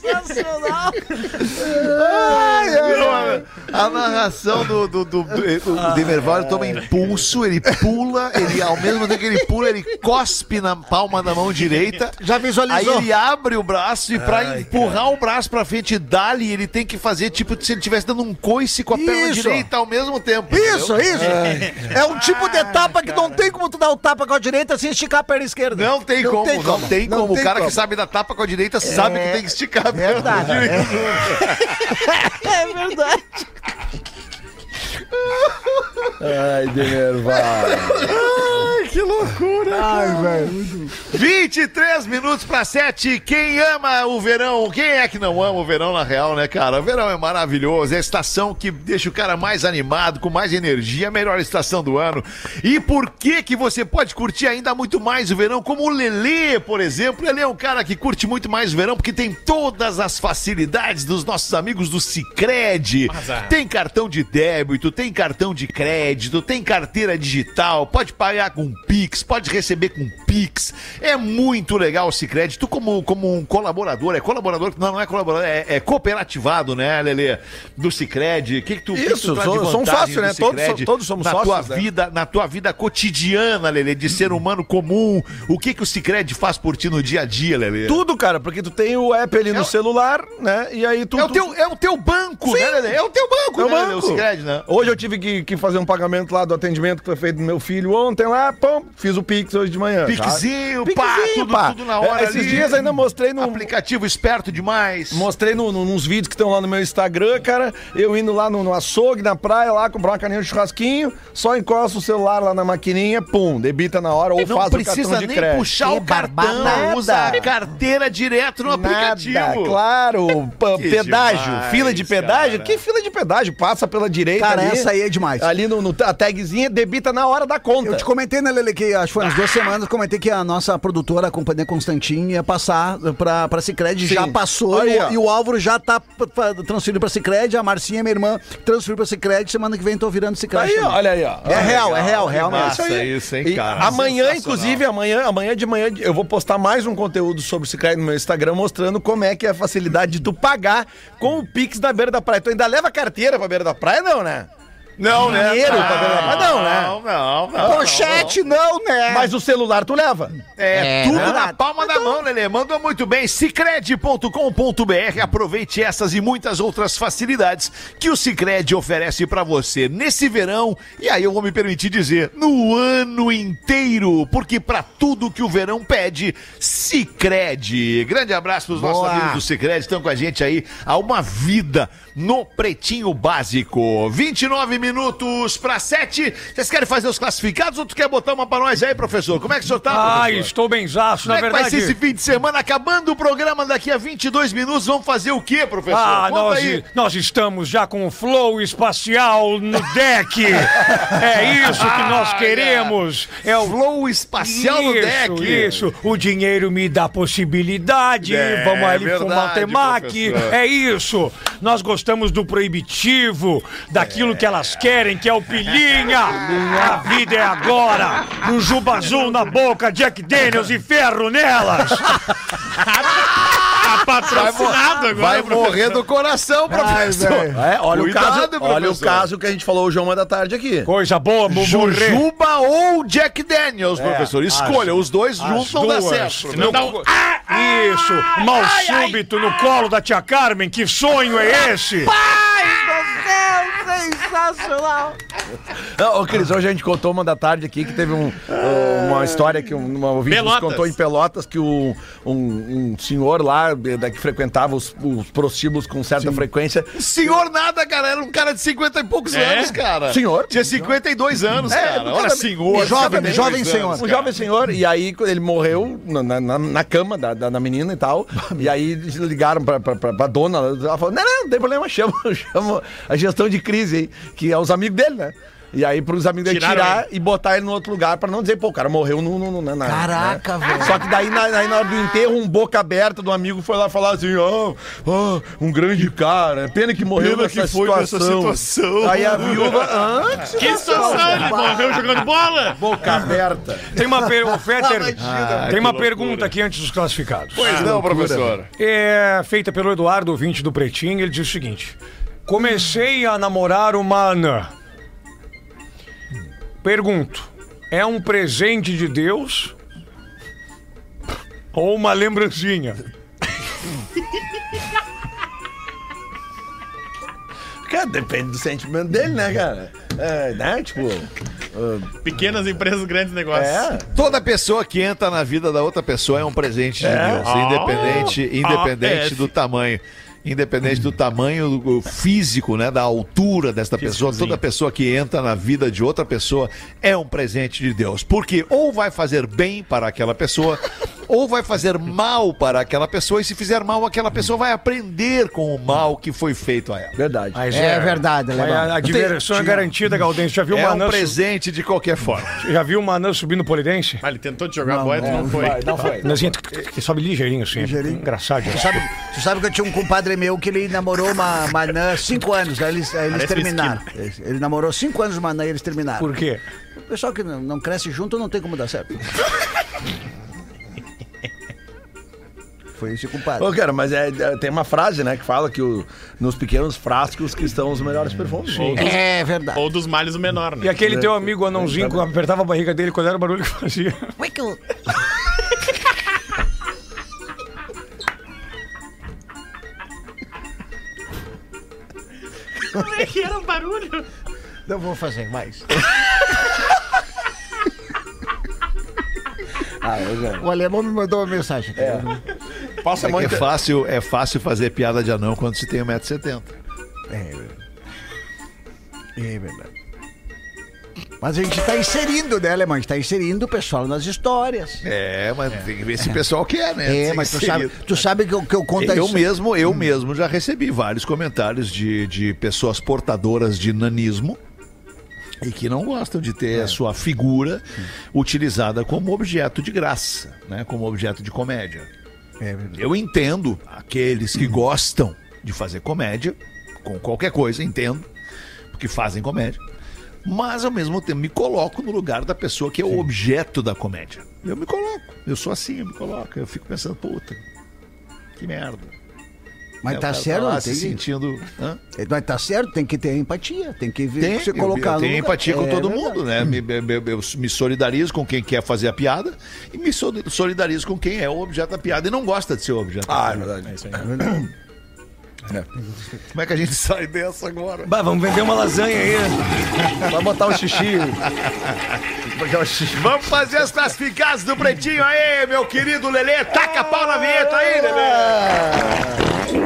Sensacional! A narração do, do, do, do, do Demerval, ele toma impulso, ele pula, ele, ao mesmo tempo que ele pula, ele cospe na palma da mão direita. Já Aí visualizou? ele abre o braço e pra empurrar o braço pra frente e dali, ele tem que fazer tipo se ele estivesse dando um coice com a perna Isso. direita ao mesmo tempo. Isso, isso! É um tipo de tapa que não tem como tu dar o tapa com a direita sem esticar a perna esquerda. Não tem como, não tem como. O cara que sabe dar tapa com a direita sabe que tem que esticar a perna Verdade. direita. É verdade. Ai, Demerval. Que loucura! Ai, velho. 23 minutos pra 7. Quem ama o verão? Quem é que não ama o verão na real, né, cara? O verão é maravilhoso. É a estação que deixa o cara mais animado, com mais energia, a melhor estação do ano. E por que que você pode curtir ainda muito mais o verão? Como o Lelê, por exemplo. Ele é um cara que curte muito mais o verão porque tem todas as facilidades dos nossos amigos do Cicred. Tem cartão de débito, tem cartão de crédito, tem carteira digital, pode pagar com Pix, pode receber com Pix. É muito legal o Cicred. Tu como, como um colaborador, é colaborador, não, não é colaborador, é, é cooperativado, né, Lelê? Do Cicred. O que que tu, o que Isso, tu sou- um vantagem sócio, né? Todos todos somos na sócios, Tua né? vida, na tua vida cotidiana, Lelê, de ser humano comum. O que que o Cicred faz por ti no dia a dia, Lelê? Tudo, cara, porque tu tem o app ali É no o- celular, né? E aí tu. É o, teu, é o teu banco, Sim. né, Lelê? É o teu banco, É o né, Lelê? O banco. Cicred, né? Hoje eu tive que, que fazer um pagamento lá do atendimento que foi feito do meu filho ontem lá, pum, fiz o Pix hoje de manhã. Sabe? pá, Piquezinho, tudo, pá. tudo na hora É, Esses ali. dias ainda mostrei no. Aplicativo esperto demais. Mostrei no, no- nos vídeos que estão lá no meu Instagram, cara. Eu indo lá no, no açougue, na praia, lá, comprar uma caninha de churrasquinho, só encosta o celular lá na maquininha, pum, debita na hora ou Não faz o precisa cartão de nem crédito. puxar Que o cartão, barbada. usa a carteira direto no aplicativo. Nada, claro. P- Que pedágio, demais, fila de pedágio. cara. Que fila de pedágio? Passa pela direita Cara, ali. essa aí é demais. Ali no, no- a tagzinha debita na hora da conta. Eu te comentei, né, Lele, que acho que foi umas duas semanas, comentei que a nossa produtora, a Companhia Constantin, ia passar pra, pra Cicred, Sim. já passou, Aí, e, o- e o Álvaro já tá p- p- transferido pra Cicred, a Marcinha, minha irmã, transferiu pra Cicred, semana que vem tô virando Cicred. Aí, também. olha aí, ó. É real, é real, realmente. massa isso, hein, E cara? amanhã, inclusive, amanhã, amanhã de manhã, eu vou postar mais um conteúdo sobre o Cicred no meu Instagram, mostrando como é que é a facilidade de tu pagar com o Pix na beira da praia. Tu ainda leva carteira pra beira da praia, não, né? Não, né? Dinheiro pra não, né? Não, não, não. Pochete não, né? Mas o celular tu leva. É, tudo né? na palma da mão, Lelê. Mandou muito bem. Cicred.com.br. Aproveite essas e muitas outras facilidades que o Cicred oferece pra você nesse verão. E aí eu vou me permitir dizer, no ano inteiro. Porque pra tudo que o verão pede, Cicred. Grande abraço pros nossos Boa. amigos do Cicred. Estão com a gente aí há uma vida no Pretinho Básico. 29 minutos pra 7. Vocês querem fazer os classificados ou tu quer botar uma pra nós aí, professor? Como é que o senhor tá, professor? estou benzaço, Como na é que vai ser esse verdade. fim de semana? Acabando o programa daqui a 22 minutos, vamos fazer o quê, professor? Ah, Conta nós, aí. nós estamos já com o flow espacial no deck. é isso que nós queremos. É o Flow espacial no deck. Isso, o dinheiro me dá possibilidade. É, Vamos ali verdade, temaki. professor. É isso. Nós gostamos do proibitivo, daquilo que elas querem, que é o pilinha. A vida é agora. No juba azul na boca, Jack Daniels e ferro nelas. Tá patrocinado agora, Vai professor. morrer do coração, professor. É, olha Cuidado, o caso, olha o professor. caso que a gente falou hoje uma da tarde aqui. Coisa boa, morrer. Jujuba ou Jack Daniels, professor? Escolha, os dois As juntos não dá certo. No- Isso, mal súbito no colo da tia Carmen, que sonho é esse? Sensacional. Não, ô, Cris, hoje a gente contou uma da tarde aqui que teve um, uh, uma história que um- uma ouvinte nos Pelotas. contou em Pelotas que o, um, um senhor lá eh, da, que frequentava os, os prostíbulos com certa frequência. Senhor nada, cara. Era um cara de 50 e poucos É? anos, cara. Senhor. Tinha 52 anos, É, cara. Olha, cara- senhor. Jovem, 52 jovem anos, senhor. Um cara. jovem senhor, e aí ele morreu na, na, na cama da, da, da menina e tal. e aí eles ligaram pra, pra, pra, pra dona. Ela falou: não, não, não tem problema, chama, chama a gestão de crise aí, que é os amigos dele, né? E aí pros amigos dele Tiraram tirar e botar ele no outro lugar pra não dizer, pô, o cara morreu no. no, no na, Caraca, né? velho. Só que daí na, aí na hora do enterro, um boca aberta do amigo foi lá falar assim: ó, ó, um grande cara. Pena que morreu Pena nessa que foi nessa situação. situação. Aí a viúva, antes. Que situação, ele morreu jogando bola? Boca aberta. Tem uma pergunta, Fetter, Ah, tem uma pergunta aqui antes dos classificados. Pois não, professor. É feita pelo Eduardo, ouvinte do Pretinho, ele diz o seguinte: Comecei a namorar uma anã. Pergunto: é um presente de Deus? Ou uma lembrancinha? Cara, depende do sentimento dele, né, cara? É, né? Tipo. Pequenas empresas, grandes negócios. É. Toda pessoa que entra na vida da outra pessoa é um presente de Deus, Ah. independente, independente Ah, do tamanho. Independente do tamanho do físico, né? Da altura desta pessoa, toda pessoa que entra na vida de outra pessoa é um presente de Deus. Porque ou vai fazer bem para aquela pessoa, ou vai fazer mal para aquela pessoa, e se fizer mal, aquela pessoa vai aprender com o mal que foi feito a ela. Verdade. Mas É verdade, mas Alemão. a, a diversão é garantida, Gaudense. Já viu É uma um anã, su- presente de qualquer forma. já viu uma anã subindo polidense? Ah, ele tentou te jogar bola e tu não foi. Não foi. Anãzinha que sobe ligeirinho assim. Engraçado. Tu sabe, tu sabe que eu tinha um compadre meu que ele namorou uma, uma anã cinco anos, aí eles, aí eles terminaram. Ele, ele namorou cinco anos uma anã e eles terminaram. Por quê? O pessoal que não, não cresce junto não tem como dar certo. Foi esse compadre. Ô, cara, mas é, é- tem uma frase, né, que fala que o- nos pequenos frascos que estão os melhores perfumes. Ou dos, É verdade. ou dos males o menor, E né? aquele teu amigo anãozinho que apertava a barriga dele, qual era o barulho que fazia? Como é que era o barulho? Não vou fazer mais. Ah, eu já- O alemão me mandou uma mensagem. Passa É, que é, muito. fácil, é fácil fazer piada de anão quando se tem 1,70m. É verdade. Mas a gente tá inserindo, né, alemão? A gente tá inserindo o pessoal nas histórias. É, mas tem que ver se o pessoal quer, né? É, Tem mas tu sabe, tu sabe que eu, que eu conto Eu isso. mesmo, eu mesmo já recebi vários comentários de, de pessoas portadoras de nanismo e que não gostam de ter a sua figura utilizada como objeto de graça, né? Como objeto de comédia. É. Eu entendo aqueles que gostam de fazer comédia, com qualquer coisa, entendo, porque fazem comédia. Mas ao mesmo tempo me coloco no lugar da pessoa que é o objeto da comédia. Eu me coloco, eu sou assim, eu me coloco. Eu fico pensando, puta, que merda. Mas É, tá cara certo, lá tem se que- sentindo. Hã? Mas tá certo, tem que ter empatia, tem que ver, Tem, se eu- colocar eu, no tenho lugar. empatia com É todo verdade. mundo, né? Me, me- me- eu me solidarizo com quem quer fazer a piada e me sol- solidarizo com quem é o objeto da piada e não gosta de ser o objeto da Ah, é verdade. Como é que a gente sai dessa agora? Bah, vamos vender uma lasanha aí. Vai botar o xixi. É. Vamos fazer as classificadas do Pretinho aí, meu querido Lelê. Taca pau na vinheta aí, Lelê.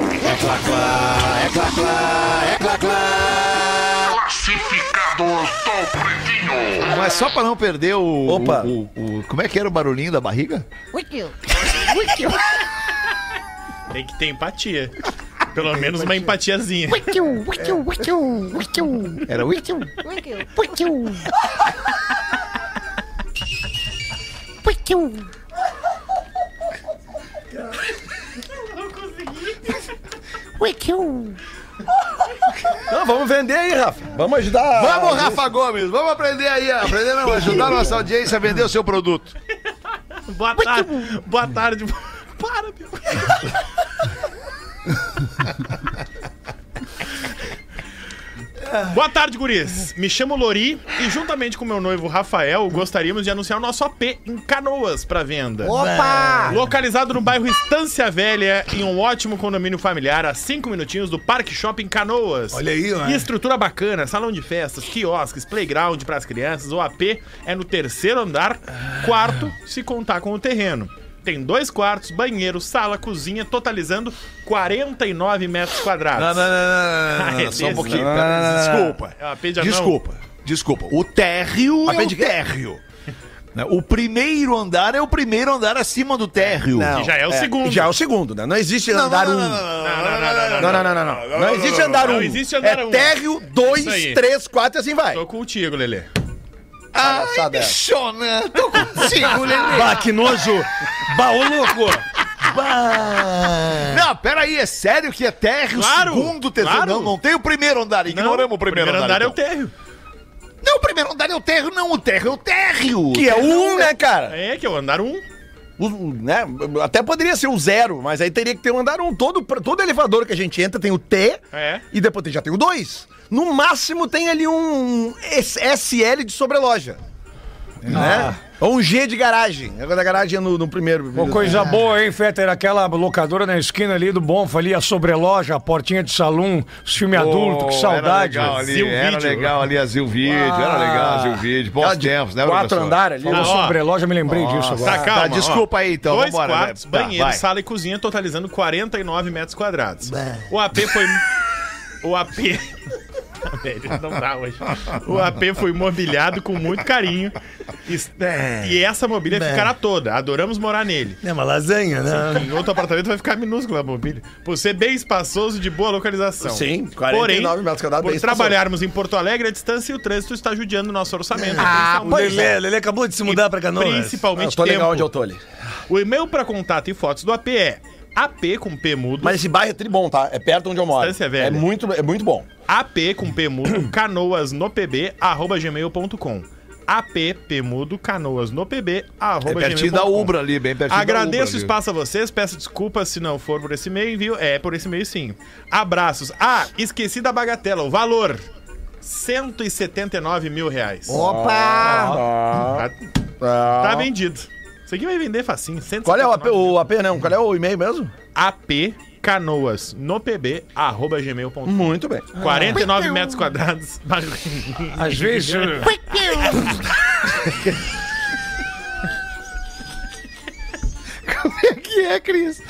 Classificados do Pretinho. Mas só pra não perder o, Opa. o- o- o- Como é que era o barulhinho da barriga? Tem que ter empatia. Pelo menos uma empatiazinha. Era o. Não, vamos vender aí, Rafa. Vamos ajudar. Vamos, Rafa Gomes, vamos aprender aí, aprender não, ajudar a nossa audiência a vender o seu produto. Boa tarde. Boa tarde. Para, meu. Boa tarde, guris. Me chamo Lori e juntamente com meu noivo Rafael gostaríamos de anunciar o nosso AP em Canoas para venda. Opa! Localizado no bairro Estância Velha, em um ótimo condomínio familiar, a 5 minutinhos do Parque Shopping Canoas. Olha aí, ó. E estrutura bacana, salão de festas, quiosques, playground para as crianças. O AP é no terceiro andar, quarto, se contar com o terreno. Tem dois quartos, banheiro, sala, cozinha, totalizando 49 metros quadrados. Não, não, não, não, não, Ah, não, é não, só um pouquinho. Não, pera, Desculpa. É. Desculpa. Desculpa. O térreo é o térreo. né? O primeiro andar é o primeiro andar acima do térreo. Que já é o segundo. Já é o segundo, né? Não existe andar um. Não, não, não, não, Não, não, não, não, não. Não existe andar Não um. existe andar é um. térreo, dois, três, quatro e assim vai. Tô contigo, Lelê. Ai, é. bichona, tô contigo, Lelê. Bah, que nojo! Bah, ô louco! Não, peraí, é sério que é térreo, Claro, segundo, terceiro? claro. Não, não tem o primeiro andar, ignoramos o primeiro, andar. é o então. térreo. Não, o primeiro andar é o térreo, não, o térreo é o térreo. Que é o um, né, cara? É, que é o andar um. O- o- né? Até poderia ser o zero, mas aí teria que ter um andar um. Todo, todo elevador que a gente entra tem o T É. e depois já tem o 2. No máximo tem ali um S- SL de sobreloja. Né? Ou um G de garagem. Agora a garagem é no, no primeiro. Uma coisa boa, hein, Fetter? Aquela locadora na esquina ali do Bonfa, ali, a sobreloja, a portinha de salão, os filmes adultos, que saudade. Era legal ali, Zil era Vídeo. legal ali a Zil Vídeo, era legal a Zil Vídeo. Bons Aquela de tempos, né, Quatro professor? andares ali. Falou Ah, ó. sobreloja, me lembrei disso agora. Tá, calma. tá, desculpa ó. aí, então, Dois vambora, quartos, vai. Tá, banheiro, vai. sala e cozinha, totalizando 49 metros quadrados. O AP foi... O AP... Velho, não dá hoje. O AP foi mobiliado com muito carinho. E, e essa mobília ficará toda. Adoramos morar nele. É uma lasanha, né? Em outro apartamento vai ficar minúscula a mobília. Por ser bem espaçoso e de boa localização. Sim, 49 metros quadrados, por espaçoso. trabalharmos em Porto Alegre, a distância e o trânsito está judiando o nosso orçamento. Ah, pois é. Lelê acabou de se mudar pra Canoas. Principalmente Eu tô legal tempo. onde eu tô ali. O e-mail para contato e fotos do AP é ap com p mudo, Mas esse bairro é tri bom, tá? É perto onde eu moro. Distância velha. É muito, é muito bom. ap com p mudo, canoas no pb, arroba gmail.com. ap p mudo, canoas no pb, arroba É pertinho da gmail.com. Ubra ali, bem pertinho Agradeço o da Ubra ali. espaço a vocês, peço desculpas se não for por esse e-mail, viu? É por esse e-mail sim. Abraços. Ah, esqueci da bagatela, o valor. 179 mil reais. Opa! Tá, Ah. tá vendido. Isso aqui vai vender facinho. 179 Qual é o AP, o AP, não? Qual é o e-mail mesmo? ap canoas no pb, arroba gmail.com. Muito bem. 49 metros quadrados. Às vezes. Como é que é, Cris?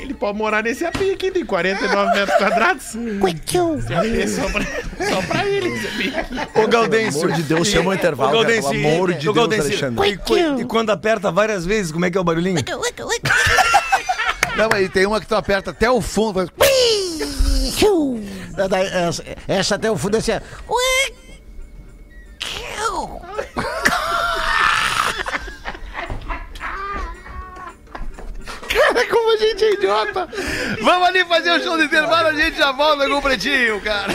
Ele pode morar nesse AP aqui, tem 49 metros quadrados. É só pra, só pra ele. esse AP aqui. Ô, Gaudêncio. Pelo amor de Deus, chama o intervalo, Ô, cara, pelo amor de ô, Deus, Alexandre. E, e quando aperta várias vezes, como é que é o barulhinho? Não, mas tem uma que tu aperta até o fundo. Essa, essa até o fundo assim. ó. Cara, como a gente é idiota. Vamos ali fazer o show de intervalo, a gente já volta com o Pretinho, cara.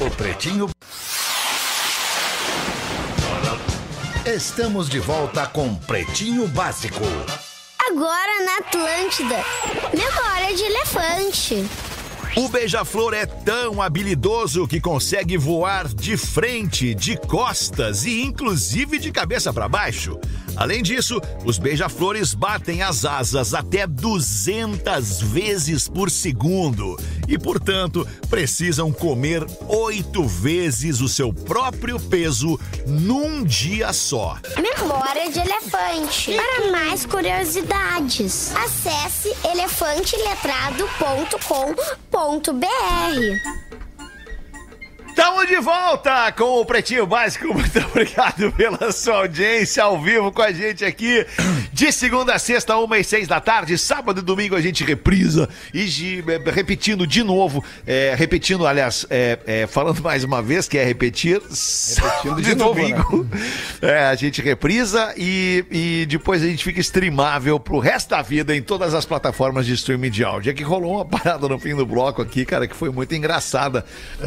O Pretinho. Estamos de volta com Pretinho Básico. Agora na Atlântida. Memória de elefante. O beija-flor é tão habilidoso que consegue voar de frente, de costas e inclusive de cabeça para baixo. Além disso, os beija-flores batem as asas até 200 vezes por segundo e, portanto, precisam comer oito vezes o seu próprio peso num dia só. Memória de elefante. Para mais curiosidades, acesse elefanteletrado.com.br. Estamos de volta com o Pretinho Básico. Muito obrigado pela sua audiência ao vivo com a gente aqui. De segunda a sexta, uma e seis da tarde. Sábado e domingo a gente reprisa. E de- eh, repetindo de novo, eh, repetindo, aliás, eh, eh, falando mais uma vez, que é repetir. Repetindo de novo, domingo. É, a gente reprisa e, e depois a gente fica streamável pro resto da vida em todas as plataformas de streaming de áudio. É que rolou uma parada no fim do bloco aqui, cara, que foi muito engraçada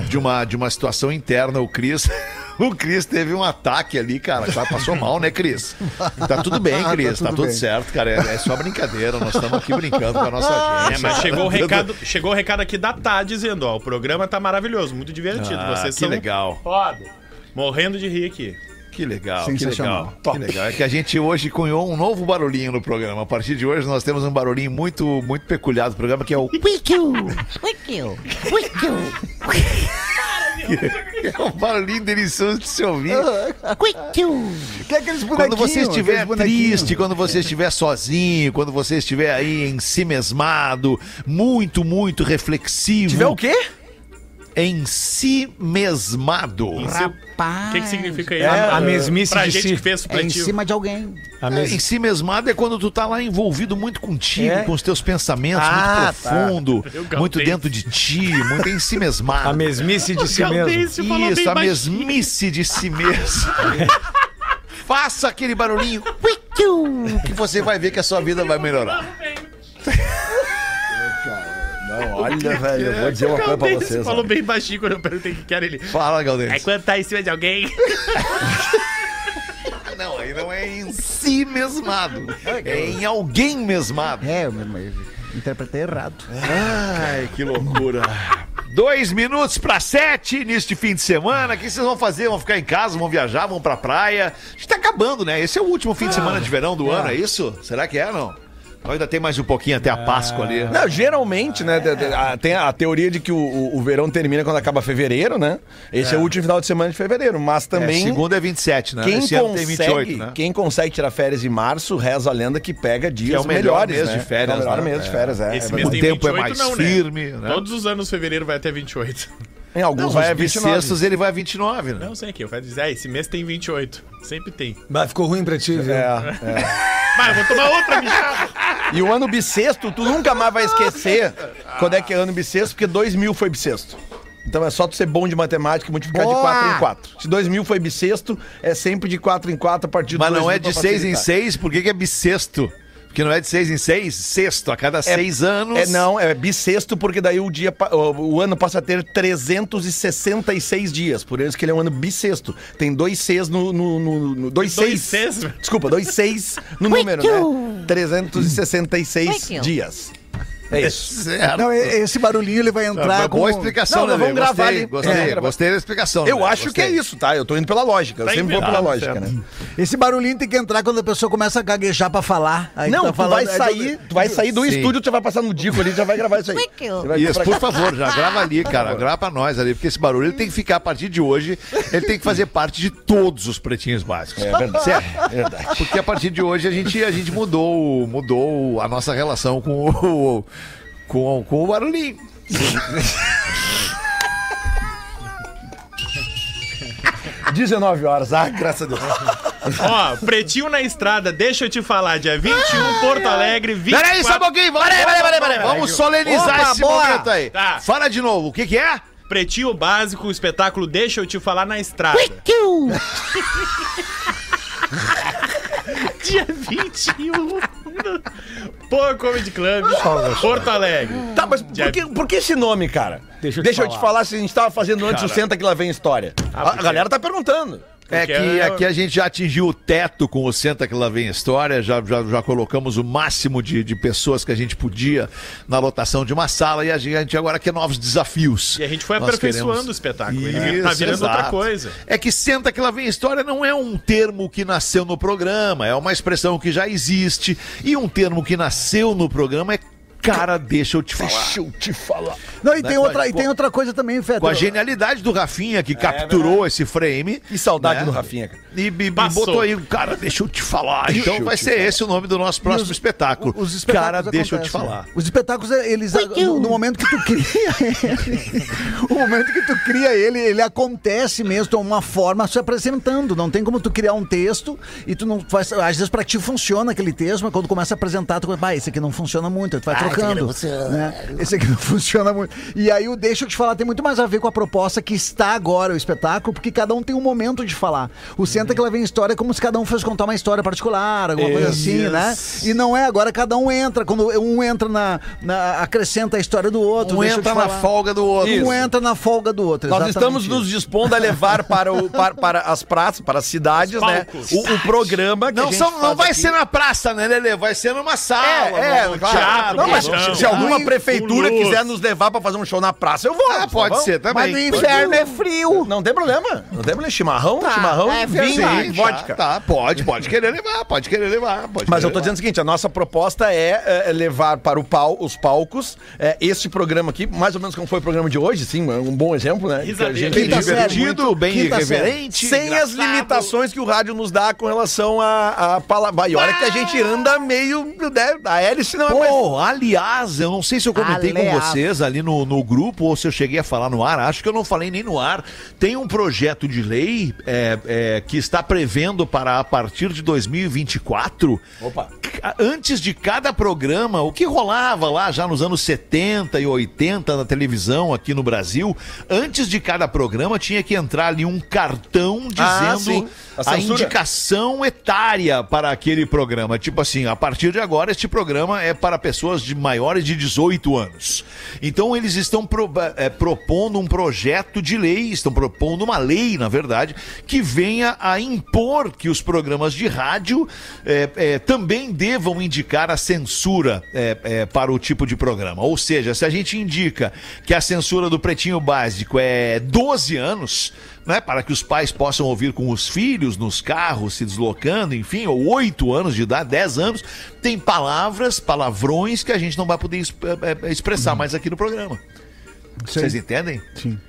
de uma, de uma situação interna. O Cris. O Cris teve um ataque ali, cara. Passou mal, né, Cris? Tá tudo bem, Cris. Tá, tudo tudo bem. certo, cara. É, é só brincadeira. Nós estamos aqui brincando com a nossa É, gente. mas chegou o recado, chegou o recado aqui da Tá dizendo, ó, o programa tá maravilhoso, muito divertido. Ah, Vocês que são legal. foda. Morrendo de rir aqui. Que legal, que legal. Que legal. É que a gente hoje cunhou um novo barulhinho no programa. A partir de hoje nós temos um barulhinho muito, muito peculiar do programa, que é o. É um barulhinho delicioso de se ouvir. Que é aqueles Quando você estiver triste, quando você estiver sozinho, quando você estiver aí em si mesmado, muito, muito reflexivo. Tiver o quê? Em si mesmado. Si- O que, que significa isso? É, a mesmice pra de gente si. que fez É em cima de alguém. A É, mes- em si mesmado é quando tu tá lá envolvido muito contigo, É? com os teus pensamentos, Ah, muito profundo, Eu muito dentro de ti, muito em si mesmado. A mesmice de si mesmo. Isso, bem a mesmice de si mesmo. Faça aquele barulhinho que você vai ver que a sua vida vai melhorar. Olha, velho, eu vou dizer uma coisa pra vocês. falou ó. bem baixinho quando eu perguntei o que era ele. Fala, É Galdense. quando tá em cima de alguém. Não, aí não é em si mesmado. É em alguém mesmado. É, eu mesmo eu interpretei errado. Ai, que loucura. Dois minutos pra sete neste fim de semana. O que vocês vão fazer? Vão ficar em casa, vão viajar, vão pra praia? A gente tá acabando, né? Esse é o último fim de semana de verão do ano, é isso? Será que é, não? Ainda tem mais um pouquinho até a Páscoa ali. Não, geralmente, né, a- tem a teoria de que o, o- o verão termina quando acaba fevereiro, né? Esse é. o último final de semana de fevereiro, mas É, também segunda é 27, né? quem Esse ano consegue, tem 28, né? quem consegue tirar férias em março, reza a lenda que pega dias é o melhor melhores, mês né? de férias, É o melhor né? mês de férias, é. Esse é mês O tem tempo é 28 mais não, né? firme, né? Todos os anos fevereiro vai até 28. Em alguns Não, vai a os 29. bissextos ele vai a 29, né? Não sei aqui, eu quero dizer, ah, esse mês tem 28. Sempre tem. Mas ficou ruim pra ti, viu? É, é. Mas eu vou tomar outra mijada. E o ano bissexto, tu nunca mais vai esquecer quando é que é ano bissexto, porque 2000 foi bissexto. Então é só tu ser bom de matemática e multiplicar de Boa! 4 em 4. Se 2000 foi bissexto, é sempre de 4 em 4 a partir do Mas não 2000 é de pra 6 em facilitar. 6, por que, que é bissexto? Porque não é de 6 em 6, sexto, a cada 6 anos. É, não, é bissexto porque daí o dia o, o ano passa a ter 366 dias, por isso que ele é um ano bissexto. Tem dois Cs no, no, no- no- dois, Dois seis. Cs? Desculpa, dois seis no número, né? 366 dias. É isso. Certo. Não, esse barulhinho ele vai entrar Boa com... explicação, Não, Lelê. vamos gravar Gostei, ali. Gostei, É, gravar. gostei da explicação. Eu Lelê, acho que é gostei. isso, tá? Eu tô indo pela lógica. Eu Tá sempre vou pela inventado, lógica, certo. né? Esse barulhinho tem que entrar quando a pessoa começa a gaguejar pra falar. Aí Não, tá tu falando- vai sair, tu vai sair do Sim. estúdio, tu vai passar no Dico ali, já vai gravar isso aí. Vai Isso, por favor, já grava ali, cara. Grava pra nós ali, porque esse barulho ele tem que ficar a partir de hoje. Ele tem que fazer parte de todos os pretinhos básicos. É verdade. Certo? Verdade. Porque a partir de hoje a gente, a gente mudou, mudou a nossa relação com o, com, com o barulhinho. 19 horas, ah, graças a Deus. Ó, Pretinho na Estrada, deixa eu te falar, dia 21, Porto Alegre, 24... Peraí, só um pouquinho. Vamos, vamos, vamos, vamos solenizar Opa, esse boa. momento aí. Tá. Fala de novo, o que que é? Pretinho Básico, o espetáculo Deixa eu te falar na estrada. Dia 21. Pô, Comedy Club, Porto Alegre. Tá, mas por que, por que esse nome, cara? Deixa Deixa eu eu te te, falar. se a gente tava fazendo antes o Senta que lá vem história. a, porque- galera tá perguntando. É que é- aqui a gente já atingiu o teto com o Senta que lá vem história, já, já, já colocamos o máximo de, de pessoas que a gente podia na lotação de uma sala e a gente agora quer novos desafios. E a gente foi Nós aperfeiçoando queremos- o espetáculo. Ele tá Isso, virando outra exato. coisa. É que Senta que lá vem história não é um termo que nasceu no programa, é uma expressão que já existe. E um termo que nasceu no programa é cara, deixa eu te falar. Deixa eu te falar. Não, e tem, Né, outra, com a- e tem outra coisa também, Fetter. Com a genialidade do Rafinha, que capturou esse frame. Que saudade né? do Rafinha, cara. E, e- e botou aí, cara, deixa eu te falar. Deixa então vai ser falar. esse o nome do nosso próximo espetáculo. Os espetáculos cara, deixa eu te falar. Os espetáculos, eles. No, no momento que tu cria ele. o momento que tu cria ele, ele acontece mesmo de uma forma se apresentando. Não tem como tu criar um texto e tu não faz. Às vezes pra ti funciona aquele texto, mas quando começa a apresentar, tu começa, ah, esse aqui não funciona muito, tu vai trocando. né? Esse aqui não funciona muito. E aí o Deixa eu te falar tem muito mais a ver com a proposta que está agora o espetáculo, porque cada um tem um momento de falar. O Senta que lá vem história é como se cada um fosse contar uma história particular, alguma coisa assim, né? E não é agora, cada um entra, quando um entra na. na- acrescenta a história do outro. Um deixa eu te entra na folga do outro. Um entra na folga do outro. Nós estamos isso. nos dispondo a levar para, o, para, para as praças, para as cidades, né? O, o programa que a Não, gente são, não vai aqui. ser na praça, né, Lelê? Vai ser numa sala. É, é, claro. teatro. Não, mas Não. se, alguma prefeitura quiser nos levar pra fazer um show na praça, eu vou. Ah, pode Vamos? ser também. Mas no inferno é frio. Não tem problema. Não tem problema. Chimarrão, chimarrão, é vinho verdade. e vodka. Tá, tá, pode, pode querer levar, pode querer levar. Pode Mas querer eu tô dizendo o seguinte, a nossa proposta é, é, levar para o pau, os palcos é, este programa aqui, mais ou menos como foi o programa de hoje, sim, é um bom exemplo, né? Que a gente Quinta divertido, muito- bem quinta irreverente. sem as engraçado. limitações que o rádio nos dá com relação a, a palavra. E olha que a gente anda meio. Né, a hélice não é mais. Pô, aliás, eu não sei se eu comentei com vocês ali no, no grupo ou se eu cheguei a falar no ar, acho que eu não falei nem no ar. Tem um projeto de lei é, é, que está prevendo para a partir de 2024. Opa. Antes de cada programa, o que rolava lá já nos anos 70 e 80 na televisão aqui no Brasil, antes de cada programa tinha que entrar ali um cartão Ah, dizendo sim. A a, indicação etária para aquele programa. Tipo assim, a partir de agora este programa é para pessoas de maiores de 18 anos. Então eles estão pro- eh, propondo um projeto de lei, estão propondo uma lei, na verdade, que venha a impor que os programas de rádio eh, eh, também devam indicar a censura eh, eh, para o tipo de programa. Ou seja, se a gente indica que a censura do Pretinho Básico é 12 anos, né, para que os pais possam ouvir com os filhos nos carros, se deslocando, enfim, ou 8 anos de idade, 10 anos, tem palavras, palavrões que a gente não vai poder es- eh, eh, expressar mais aqui no programa. Vocês entendem? Sim.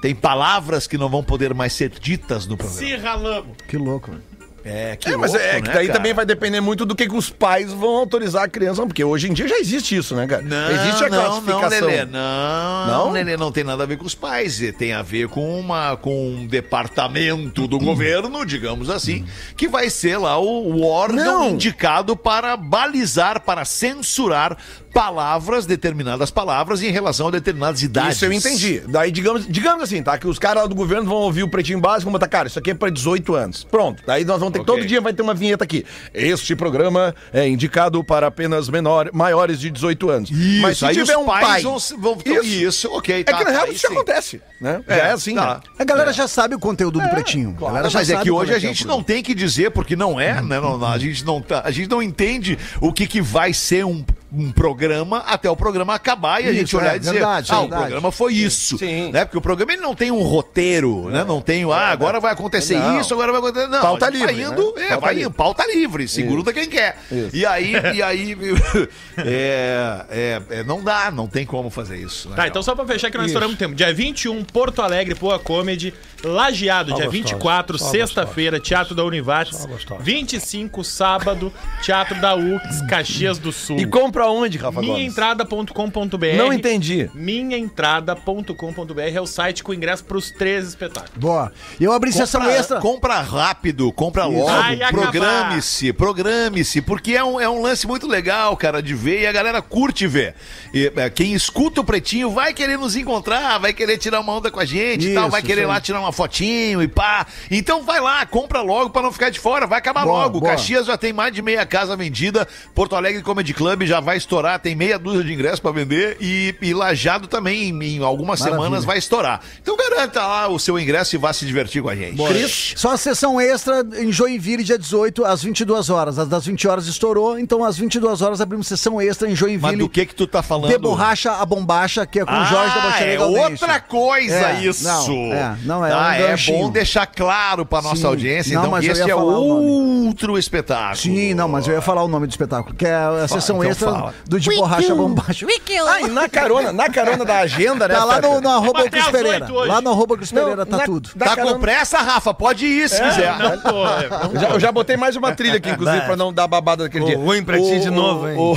Tem palavras que não vão poder mais ser ditas no programa. Se ralamos. Que louco, velho. É, que É, mas louco, é que né, daí cara? também vai depender muito do que, que os pais vão autorizar a criança, porque hoje em dia já existe isso, né, cara? Não, existe a não, classificação. não, Lelê, não, Não? Lelê, não tem nada a ver com os pais, tem a ver com uma com um departamento do governo, digamos assim, que vai ser lá o, o órgão Não. indicado para balizar, para censurar palavras, determinadas palavras em relação a determinadas idades. Isso eu entendi. Daí, digamos, digamos assim, tá? Que os caras lá do governo vão ouvir o pretinho básico e vão botar, cara, isso aqui é pra 18 anos. Pronto. Daí nós vamos ter Ok. todo dia vai ter uma vinheta aqui. Este programa é indicado para apenas menor, maiores de 18 anos. Isso, Mas se aí tiver os um pais pai. vão, vão Isso. isso. ok, É tá, que na tá, real isso sim. acontece, né? Já é assim, tá. né? A galera já sabe o conteúdo do pretinho. A galera já Mas é sabe que hoje a é gente programa. não tem que dizer, porque não é, né? Não, não, a, gente não tá, a gente não entende o que, que vai ser um, um programa até o programa acabar e a Isso, gente olhar é, e dizer, verdade, ah, o verdade. programa foi isso. Sim. Né? Porque o programa ele não tem um roteiro, né? Não tem, ah, agora vai acontecer Não. isso, agora vai acontecer. Não, Pauta a gente vai livre, indo, né? é, Pauta vai livre. indo, pauta livre, segura quem quer. E aí, e aí, é, é, é, não dá, não tem como fazer isso. né? Tá, então só pra fechar que nós estouramos tempo. Dia 21, Porto Alegre, Poa Comedy. Lajeado, dia gostoso, 24, só sexta-feira, Teatro da Univates. Só gostoso. 25, sábado, Teatro da UX, Caxias do Sul. E compra onde, Rafa? Minhaentrada.com.br Não entendi. Minhaentrada.com.br é o site com ingresso pros três espetáculos. Boa. E eu abri sessão Compra, extra. compra rápido, compra logo, programe-se, programe-se, porque é um, é um lance muito legal, cara, de ver e a galera curte ver. E, é, quem escuta o Pretinho vai querer nos encontrar, vai querer tirar uma onda com a gente e tal, Isso, vai querer isso lá tirar uma fotinho e pá. Então vai lá, compra logo pra não ficar de fora, vai acabar Boa, logo. boa. Caxias já tem mais de meia casa vendida, Porto Alegre Comedy Club já vai estourar, tem meia dúzia de ingressos pra vender e, e Lajado também em, em algumas Maravilha. semanas vai estourar. Então garanta lá o seu ingresso e vá se divertir com a gente. Cris. Só a sessão extra em Joinville, dia 18, às 22 horas. As das 20 horas estourou, então às 22 horas abrimos sessão extra em Joinville. Mas do que que tu tá falando? De borracha a bombacha, que é com o Jorge da Baixaria é Gaudêncio. outra coisa É, isso. não, é, não, é Ah, um é ganchinho. bom deixar claro pra nossa Sim. audiência, Não, então, mas que esse é outro espetáculo. Sim, não, mas eu ia falar o nome do espetáculo, que é a sessão então extra fala. do De Borracha a Bombacha. Ah, e na carona, na carona da agenda, né? Tá lá no, no arroba às Pereira. Lá no arroba Cris Não, Pereira tá na- tudo. Tá carona- com pressa, Rafa? Pode ir se quiser. Não tô, é, Eu já, eu já botei mais uma trilha aqui, inclusive, pra não dar babada daquele dia. ruim pra ti de novo, hein?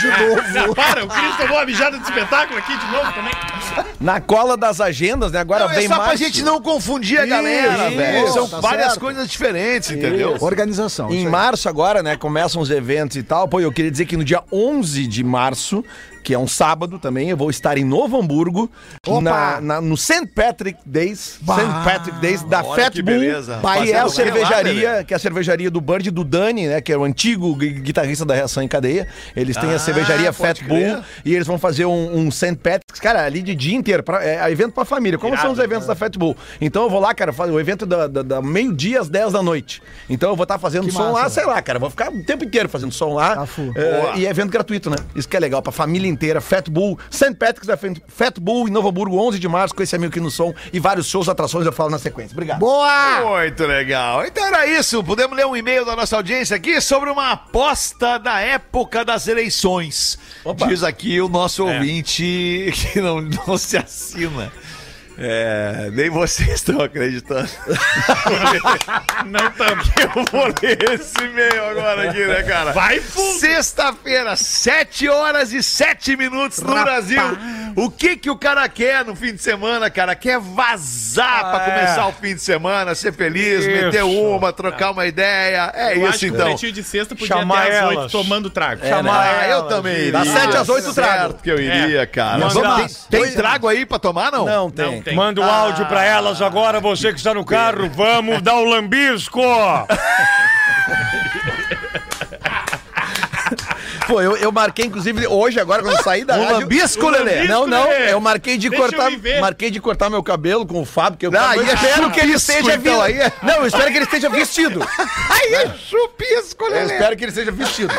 De novo. Para, o Cris tomou a mijada de espetáculo aqui de novo também. na cola das agendas, né? Agora Não, é vem só pra mais. gente não confundir a galera, Isso, velho. São tá várias certo. coisas diferentes, entendeu? Organização. Em isso aí. março agora, né, começam os eventos e tal. Pô, eu queria dizer que no dia 11 de março, que é um sábado também, eu vou estar em Novo Hamburgo, na, na- no St. Patrick Days, St. Patrick Days da Fat que Bull, beleza. que é a lá, cervejaria, Lelê? que é a cervejaria do Bird do Dani, né, que é o antigo gui- guitarrista da Reação em Cadeia. Eles têm Ah, a cervejaria Fat crer. Bull e eles vão fazer um, um St. Patrick's, cara, ali de dia inteiro, pra, é, evento pra família, como são os eventos da Fat Bull. Então eu vou lá, cara, fazer o evento da, da- da meio-dia às 10 da noite. Então eu vou estar fazendo som lá, sei lá, cara, vou ficar o tempo inteiro fazendo som lá. Tá. É, e é evento gratuito, né? Isso que é legal, pra família inteira. Fat Bull, St. Patrick's da Fat- Fat Bull em Novo Hamburgo, 11 de março, com esse amigo aqui no som e vários shows, atrações, eu falo na sequência. Obrigado. Boa! Muito legal. Então era isso. Podemos ler um e-mail da nossa audiência aqui sobre uma aposta da época das eleições. Opa. Diz aqui o nosso ouvinte que não, não se assina. É, nem vocês estão acreditando. Não estamos. Eu vou ler esse e-mail agora aqui, né, cara? Vai fundo. Sexta-feira, 7 horas e 7 minutos no Brasil. O que que o cara quer no fim de semana, cara? Quer vazar pra Ah, é. começar o fim de semana, ser feliz, Isso. meter uma, trocar uma ideia. É Eu acho isso que o então. de sexta podia Chamar até às oito elas. tomando trago. Chamar Ah, eu também iria. Das sete às oito, trago. Certo que eu iria, cara. Manda- Vamos- tem, tem trago aí pra tomar, não? Não tem. Não tem. Manda um áudio pra elas agora, você que está no carro. Vamos dar o lambisco! Pô, eu, eu marquei, inclusive, hoje, agora, quando eu saí da Um rádio... lambisco, Lelê? Não, não, eu marquei de Deixa cortar, eu marquei de cortar meu cabelo com o Fábio, que eu, Ah, eu e é espero que ele chupisco, esteja então, aí é- Não, eu espero que ele esteja vestido. Aí é chupisco, Eu Lelê. espero que ele esteja vestido.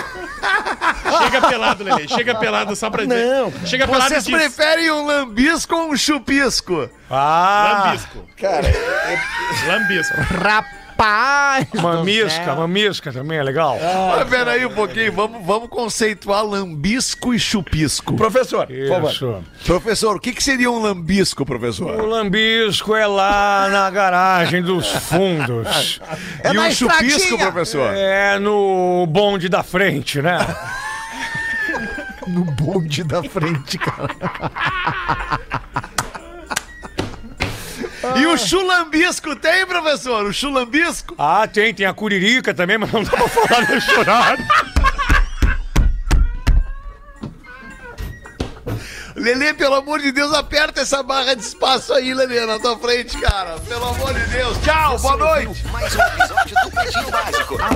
Chega pelado, Lelê. Chega pelado só pra dizer. Não. Chega pelado Vocês preferem um lambisco ou um chupisco? Ah! Lambisco. Cara, Lambisco. Rapaz! Mamisca, mamisca também é legal. Mas pera aí um pouquinho, vamos, vamos conceituar lambisco e chupisco. professor, por favor. Isso. Professor, o que, que seria um lambisco, O professor? lambisco é lá na garagem dos fundos. e na um chupisco, estradinha. professor? É no bonde da frente, né? No bonde da frente, cara. E o chulambisco tem, professor? O chulambisco? Ah, tem, tem a curirica também, mas não dá pra falar nesse horário. Lelê, pelo amor de Deus, aperta essa barra de espaço aí, Lelê, na tua frente, cara. Pelo amor de Deus. Tchau, boa noite. Mais um episódio do Pretinho Básico.